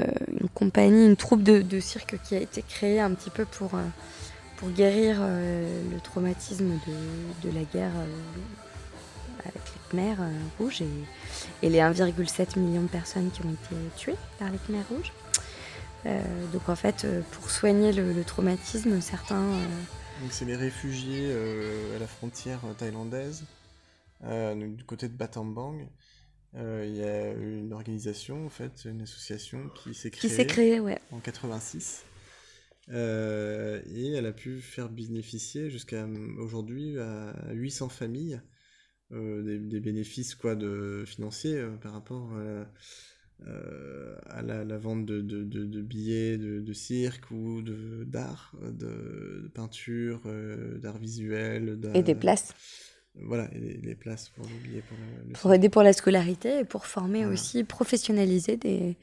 compagnie, une troupe de, de cirque qui a été créée un petit peu pour, euh, pour guérir euh, le traumatisme de, de la guerre euh, avec les Khmers euh, rouges et, les 1,7 million de personnes qui ont été tuées par les Khmers rouges. Euh, donc en fait, euh, pour soigner le, traumatisme, certains... euh, Donc c'est les réfugiés euh, à la frontière euh, thaïlandaise, euh, donc du côté de Battambang. Euh, Il y a une organisation, en fait, une association qui s'est créée, s'est créée, ouais. en 86. Euh, et elle a pu faire bénéficier jusqu'à euh, aujourd'hui à 800 familles euh, des, des bénéfices quoi, de, financiers euh, par rapport à, euh, la, la vente de, de- de- de billets de, cirque ou de- d'art, de, peinture, euh, d'art visuel. Et des places. Voilà, les, les places pour les billets pour le, le pour aider pour la scolarité et pour former Voilà. aussi, professionnaliser des,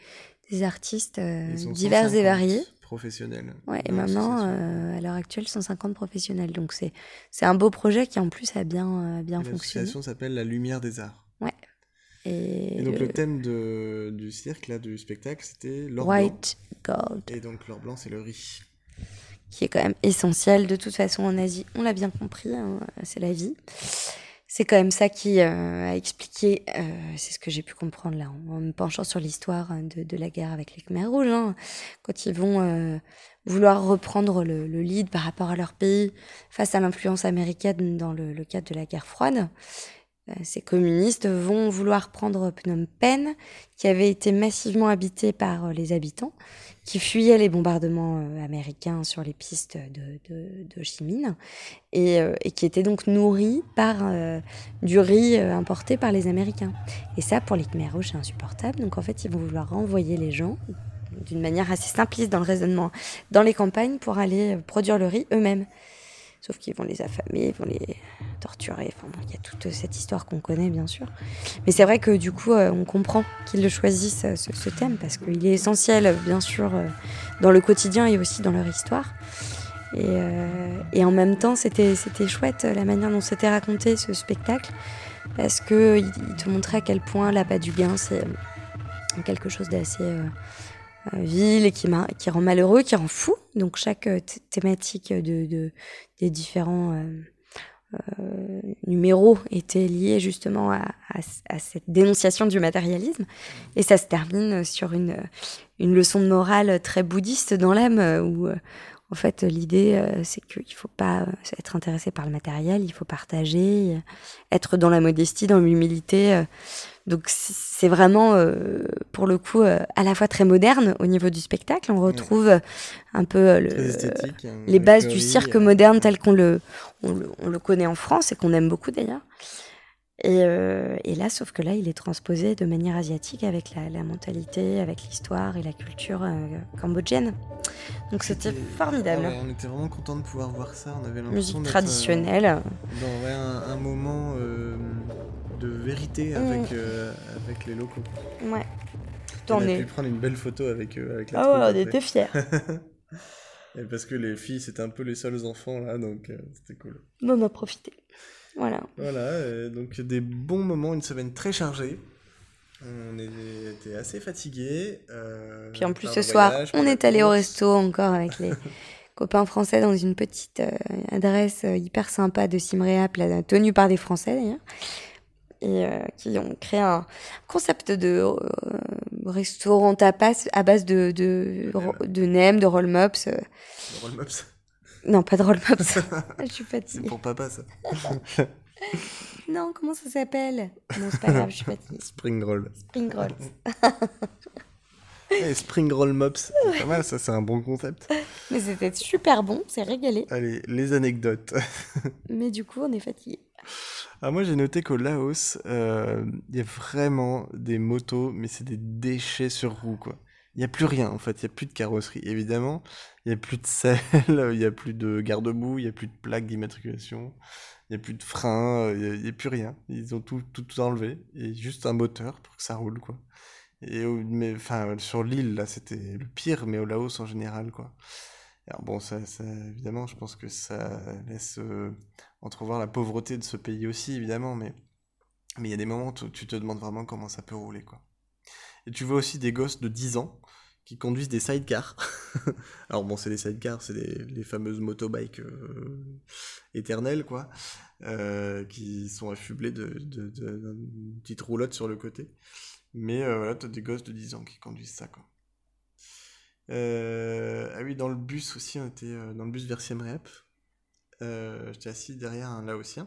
des artistes euh, divers et 150 variés. Professionnels. Ouais, et maintenant, euh, à l'heure actuelle, 150 professionnels. Donc c'est c'est un beau projet qui en plus a bien, euh, bien fonctionné. L'association s'appelle La Lumière des Arts. Ouais. Et, Et donc le le thème de, du cirque, là, du spectacle, c'était l'or White blanc. gold. Et donc l'or blanc, c'est le riz. Qui est quand même essentiel. De toute façon, en Asie, on l'a bien compris, hein, c'est la vie. C'est quand même ça qui euh, a expliqué, euh, c'est ce que j'ai pu comprendre là, en, me penchant sur l'histoire hein, de, la guerre avec les Khmers rouges, hein, quand ils vont euh, vouloir reprendre le, le lead par rapport à leur pays face à l'influence américaine dans le, le cadre de la guerre froide. Ces communistes vont vouloir prendre Phnom Penh, qui avait été massivement habité par les habitants, qui fuyaient les bombardements euh, américains sur les pistes de, de, de Ho Chi Minh, et, euh, et qui était donc nourri par euh, du riz importé par les Américains. Et ça, pour les Khmer rouges, c'est insupportable. Donc en fait, ils vont vouloir renvoyer les gens d'une manière assez simpliste dans le raisonnement dans les campagnes pour aller produire le riz eux-mêmes. Sauf qu'ils vont les affamer, ils vont les torturer. Enfin, il y a toute cette histoire qu'on connaît, bien sûr. Mais c'est vrai que du coup, euh, on comprend qu'ils choisissent, euh, ce, thème, parce qu'il est essentiel, bien sûr, euh, dans le quotidien et aussi dans leur histoire. Et, en même temps, c'était chouette la manière dont c'était raconté ce spectacle, parce que il, te montrait à quel point l'appât du gain, c'est quelque chose d'assez euh, vil et qui, rend malheureux, qui rend fou. Donc chaque euh, thé- thématique de, de- des différents euh, numéros était liée justement à, cette dénonciation du matérialisme. Et ça se termine sur une, une leçon de morale très bouddhiste dans l'âme, où en fait l'idée c'est qu'il ne faut pas être intéressé par le matériel, il faut partager, être dans la modestie, dans l'humilité. Donc c'est vraiment, euh, pour le coup, euh, à la fois très moderne au niveau du spectacle. On retrouve euh, un peu le- hein, les bases du cirque moderne tel qu'on le, on le, on le connaît en France et qu'on aime beaucoup d'ailleurs. Et, et là, sauf que là, il est transposé de manière asiatique avec la, la mentalité, avec l'histoire et la culture cambodgienne. Donc c'était formidable. Ah ouais, on était vraiment content de pouvoir voir ça. On avait l'impression traditionnelle. dans ouais, un, un moment de vérité Mm. avec, euh, avec les locaux. Ouais. On On a est- pu prendre une belle photo avec eux. Avec la Ah ouais, on était fiers. Et parce que les filles, c'était un peu les seuls enfants là, donc euh, c'était cool. On en a profité. Voilà. Voilà, euh, donc des bons moments, une semaine très chargée. On était assez fatigués. euh, Puis en plus, ce soir, voyage, on est allé au resto encore avec les copains français dans une petite adresse hyper sympa de Simréap, tenue par des Français d'ailleurs, et euh, qui ont créé un concept de euh, restaurant tapas à base de, de, de nem, de roll mops. euh. Roll mops. Non, pas de roll mops. Je suis C'est fatiguée. pour papa ça. Non, comment ça s'appelle? Non, c'est pas grave, je suis fatiguée. Spring roll. Spring rolls. Spring roll mops, c'est pas mal ça, c'est un bon concept. Mais c'était super bon, c'est régalé. Allez, les anecdotes. Mais du coup, on est fatigué. Ah, moi j'ai noté qu'au Laos, euh, il y a vraiment des motos, mais c'est des déchets sur roues quoi. Il n'y a plus rien en fait, il n'y a plus de carrosserie évidemment, il n'y a plus de selle, il n'y a plus de garde-boue, il n'y a plus de plaques d'immatriculation, il n'y a plus de frein, euh, il n'y a, a plus rien. Ils ont tout, tout, tout enlevé, et juste un moteur pour que ça roule quoi. Et mais, enfin, sur l'île là c'était le pire, mais au Laos en général quoi. Alors bon, ça, ça, évidemment, je pense que ça laisse euh, entrevoir la pauvreté de ce pays aussi, évidemment, mais mais il y a des moments où tu te demandes vraiment comment ça peut rouler, quoi. Et tu vois aussi des gosses de 10 ans qui conduisent des sidecars. Alors bon, c'est des sidecars, c'est les fameuses motobikes euh, éternelles, quoi, euh, qui sont affublées de, de, de- d'une petite roulotte sur le côté. Mais euh, voilà, t'as des gosses de 10 ans qui conduisent ça, quoi. Euh, ah oui, dans le bus aussi, on était euh, dans le bus vers Siem Reap. J'étais assis derrière un Laotien.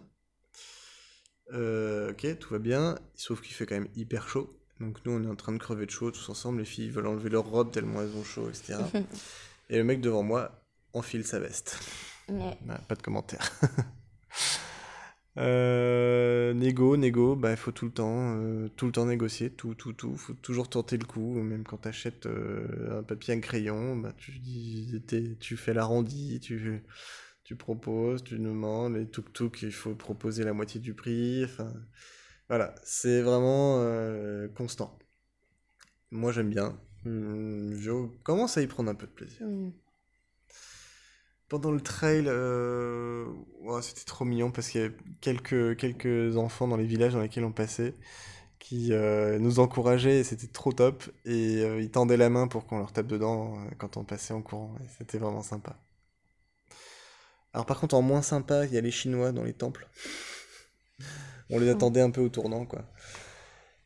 Ok, tout va bien, sauf qu'il fait quand même hyper chaud. Donc nous, on est en train de crever de chaud tous ensemble. Les filles veulent enlever leur robe tellement elles ont chaud, etc. Et le mec devant moi enfile sa veste. Ouais. Pas de commentaire. Euh, négo, négo, bah faut tout le temps, euh, tout le temps négocier, tout, tout, tout, faut toujours tenter le coup, même quand t'achètes euh, un papier, un crayon, bah tu tu fais l'arrondi, tu, tu proposes, tu demandes, les tuk-tuk, il faut proposer la moitié du prix, enfin, voilà, c'est vraiment euh, constant. Moi j'aime bien, Hum, je commence à y prendre un peu de plaisir. Mm. Pendant le trail, euh, c'était trop mignon parce qu'il y avait quelques, enfants dans les villages dans lesquels on passait qui euh, nous encourageaient et c'était trop top. Et euh, ils tendaient la main pour qu'on leur tape dedans quand on passait en courant. et c'était vraiment sympa. Alors par contre, en moins sympa, il y a les Chinois dans les temples. on les attendait un peu au tournant, quoi.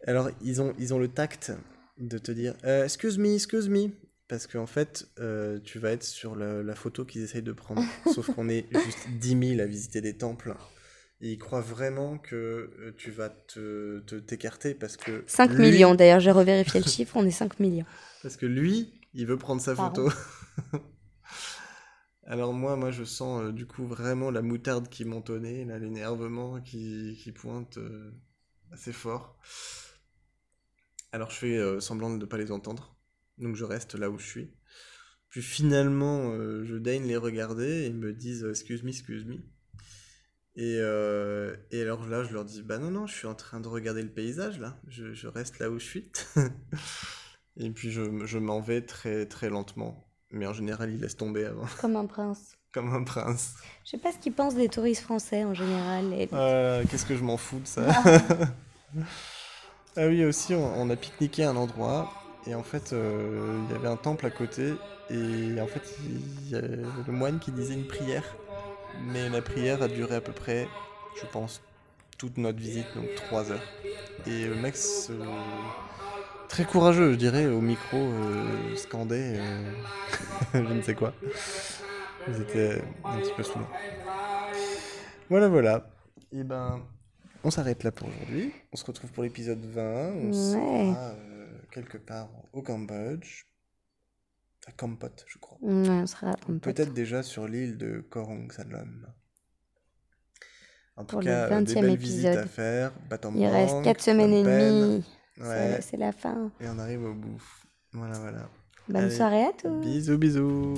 Alors, ils ont, ils ont le tact de te dire Excuse me, excuse me. Parce qu'en fait, euh, tu vas être sur la, la photo qu'ils essayent de prendre. Sauf qu'on est juste 10 000 à visiter des temples. Et ils croient vraiment que euh, tu vas te te- t'écarter parce que. 5 lui- millions, d'ailleurs, j'ai revérifié le chiffre, on est 5 millions. Parce que lui, il veut prendre sa photo. Alors moi, moi, je sens euh, du coup vraiment la moutarde qui là, l'énervement qui, qui pointe euh, assez fort. Alors je fais semblant de ne pas les entendre. Donc je reste là où je suis. Puis finalement, euh, je daigne les regarder et ils me disent euh, excuse me, excuse me. Et, euh, et alors là, je leur dis bah non, non, je suis en train de regarder le paysage là. Je, je reste là où je suis. et puis je, je m'en vais très très lentement. Mais en général, ils laissent tomber avant. Comme un prince. Comme un prince. Je sais pas ce qu'ils pensent des touristes français en général. et- Euh, Qu'est-ce que je m'en fous de ça? Ah oui, aussi, on, on a pique-niqué à un endroit, et en fait, euh, il y avait un temple à côté, et en fait, il y a le moine qui disait une prière, mais la prière a duré à peu près, je pense, toute notre visite, donc trois heures. Et le mec, très courageux, je dirais, au micro, euh, scandait euh, je ne sais quoi. Ils étaient un petit peu saoulés. Voilà, voilà. Et ben, on s'arrête là pour aujourd'hui. On se retrouve pour l'épisode 20. On Ouais. sera quelque part au Cambodge. À Kampot, je crois. Ouais, on sera à Kampot. Peut-être déjà sur l'île de Korong Salom. En tout Pour le cas, euh, des 20e belles visites à épisode. faire. Il reste 4 semaines et demie. C'est- Ouais. C'est la fin. Et on arrive au bout. Voilà, voilà. Bonne Allez, soirée à tous. Bisous, bisous.